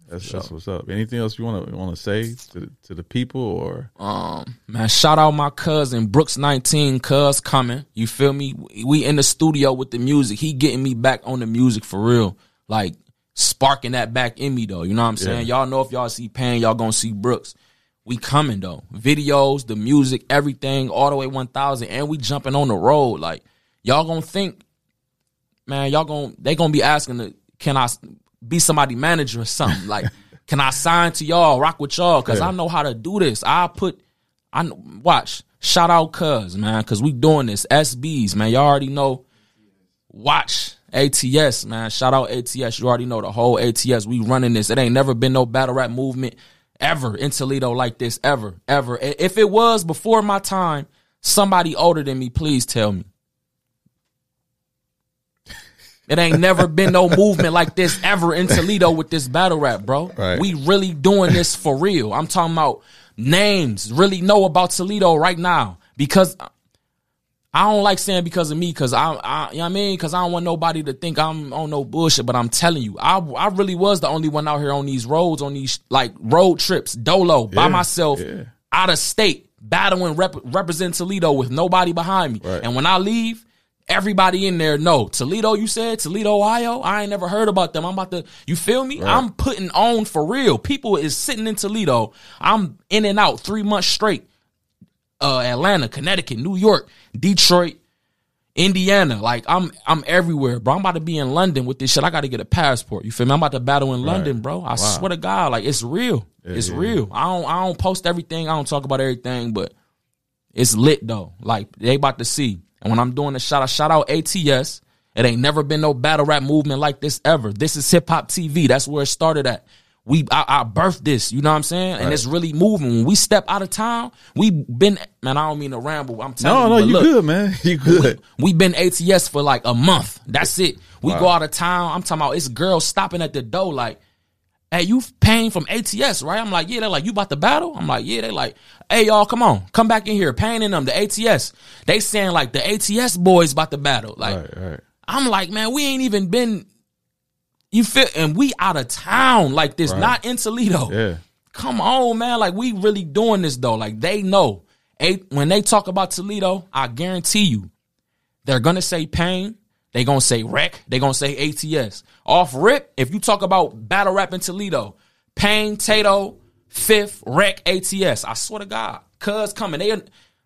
Yeah, that's, that's what's up. Anything else you want to want to say to the, to the people or Um, man, shout out my cousin Brooks nineteen, cuz coming. You feel me? We in the studio with the music. He getting me back on the music for real. Like sparking that back in me though. You know what I'm saying? Y'all know if y'all see Pan, y'all gonna see Brooks. We coming though. Videos, the music, everything, all the way one thousand, and we jumping on the road. Like y'all gonna think, man, y'all gonna they gonna be asking, the, can I be somebody manager or something? Like, can I sign to y'all, rock with y'all? Cause Yeah. I know how to do this. I put, I watch. Shout out, cuz man, cause we doing this. SBs, man, y'all already know. Watch ATS, man. Shout out ATS. You already know the whole ATS. We running this. It ain't never been no battle rap movement ever in Toledo like this ever, ever. If it was before my time, somebody older than me, please tell me. It ain't never been no movement like this ever in Toledo with this battle rap, bro. Right. We really doing this for real. I'm talking about names really know about Toledo right now because I don't like saying because of me, because I, I, you know what I mean, because I don't want nobody to think I'm on no bullshit. But I'm telling you, I, I really was the only one out here on these roads, on these like road trips, dolo by myself, yeah. out of state, battling rep, represent Toledo with nobody behind me. Right. And when I leave, everybody in there know Toledo. You said Toledo, Ohio. I ain't never heard about them. I'm about to. You feel me? I'm putting on for real. People is sitting in Toledo. I'm in and out three months straight uh, Atlanta, Connecticut, New York, Detroit, Indiana. Like I'm I'm everywhere, bro. I'm about to be in London with this shit. I got to get a passport. You feel me? I'm about to battle in London, bro. I swear to God, like it's real. it's real. I don't I don't post everything. I don't talk about everything, but it's lit though. Like they about to see. And when I'm doing a shout out, shout out ATS. It ain't never been no battle rap movement like this ever. This is hip hop TV. That's where it started at. We I, I birthed this, you know what I'm saying? And it's really moving. When we step out of town, we been man, I don't mean to ramble. I'm telling No, you. no, you look, good, man. You good. we been ATS for like a month. That's it. We go out of town. I'm talking about it's girls stopping at the door like, hey, you Payne from ATS, right? I'm like, yeah. They're like, you about to battle? I'm like, yeah. They like, hey, y'all, come on, come back in here. Payne in them the ATS. They saying like the ATS boys about to battle. Like, Right, right. I'm like, man, we ain't even been. You feel, and we out of town like this, not in Toledo. Yeah. Come on, man. Like we really doing this though. Like they know. A- When they talk about Toledo, I guarantee you, they're gonna say Payne. They gonna say wreck. They gonna say ATS. Off rip, if you talk about battle rap in Toledo, Payne, Tato, fifth, wreck, ATS. I swear to God, cuz coming. They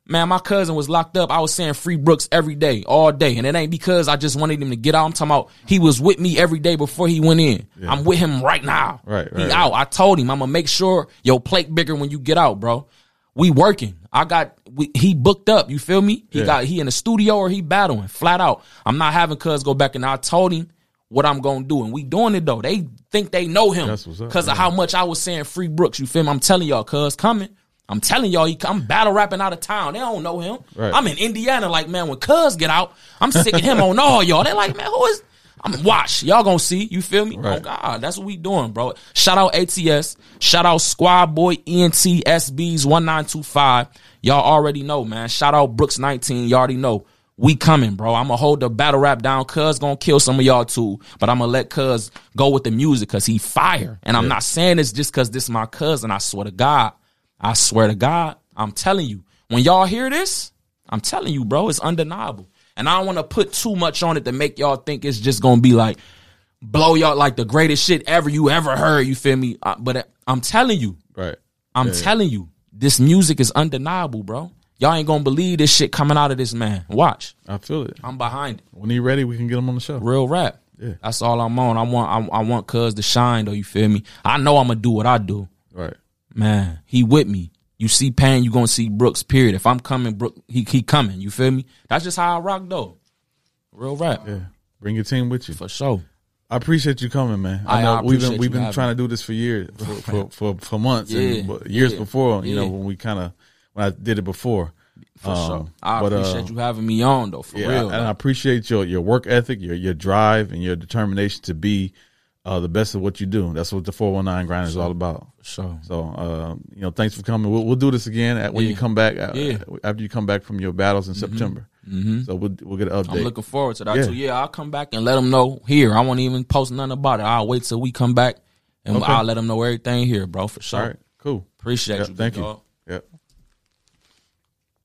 man, my cousin was locked up. I was saying free Brooks every day, all day, and it ain't because I just wanted him to get out. I'm talking about he was with me every day before he went in. I'm with him right now. Right, He right, out. I told him I'm gonna make sure your plate bigger when you get out, bro. We working. I got we, he booked up. You feel me? He Yeah. got he in the studio or he battling flat out. I'm not having cuz go back and I told him what I'm gonna do, and we doing it though. They think they know him That's what's because of how much I was saying free Brooks. You feel me? I'm telling y'all, cuz coming. I'm telling y'all, he, I'm battle rapping out of town. They don't know him. Right. I'm in Indiana. Like man, when Cuz get out, I'm sicking him on all y'all. They like man, who is? I'm watch. Y'all gonna see. You feel me? Oh God, that's what we doing, bro. Shout out ATS. Shout out Squad Boy E ENT SBs one nine two five. Y'all already know, man. Shout out Brooks nineteen. Y'all already know. We coming, bro. I'm gonna hold the battle rap down. Cuz gonna kill some of y'all too, but I'm gonna let Cuz go with the music because he fire. And I'm not saying this just because this is my cousin. I swear to God. I swear to God. I'm telling you. When y'all hear this, I'm telling you, bro, it's undeniable. And I don't want to put too much on it to make y'all think it's just gonna be like blow y'all like the greatest shit ever you ever heard. You feel me? Uh, but I'm telling you, Right. I'm telling you, this music is undeniable, bro. Y'all ain't gonna believe this shit coming out of this man. Watch, I feel it. I'm behind it. When he ready, we can get him on the show. Real rap. Yeah. That's all I'm on. I want, I, I want Cuz to shine though. You feel me? I know I'm gonna do what I do. Right. Man, he with me. You see Payne, you gonna see Brooks. Period. If I'm coming, Brook, he he coming. You feel me? That's just how I rock though. Real rap Yeah. Bring your team with you. for sure. I appreciate you coming, man. I- I know I we've been we've been trying me. to do this for years, for for, for, for months Yeah, and years yeah, before. You know when we kind of when I did it before. For Um, sure. I but, uh, appreciate you having me on though. For Yeah, real. and I appreciate your your work ethic, your your drive, and your determination to be uh, the best of what you do. That's what the four one nine grind is all about. sure. So, uh, you know, thanks for coming. We'll, we'll do this again at, when you come back. uh, Yeah. after you come back from your battles in September. Mm-hmm. So we'll we'll get an update. I'm looking forward to that Yeah. too. Yeah, I'll come back and let them know here. I won't even post nothing about it. I'll wait till we come back and Okay. I'll let them know everything here, bro. For sure. all right, cool. Appreciate Yeah, you. thank you. dog. Yep.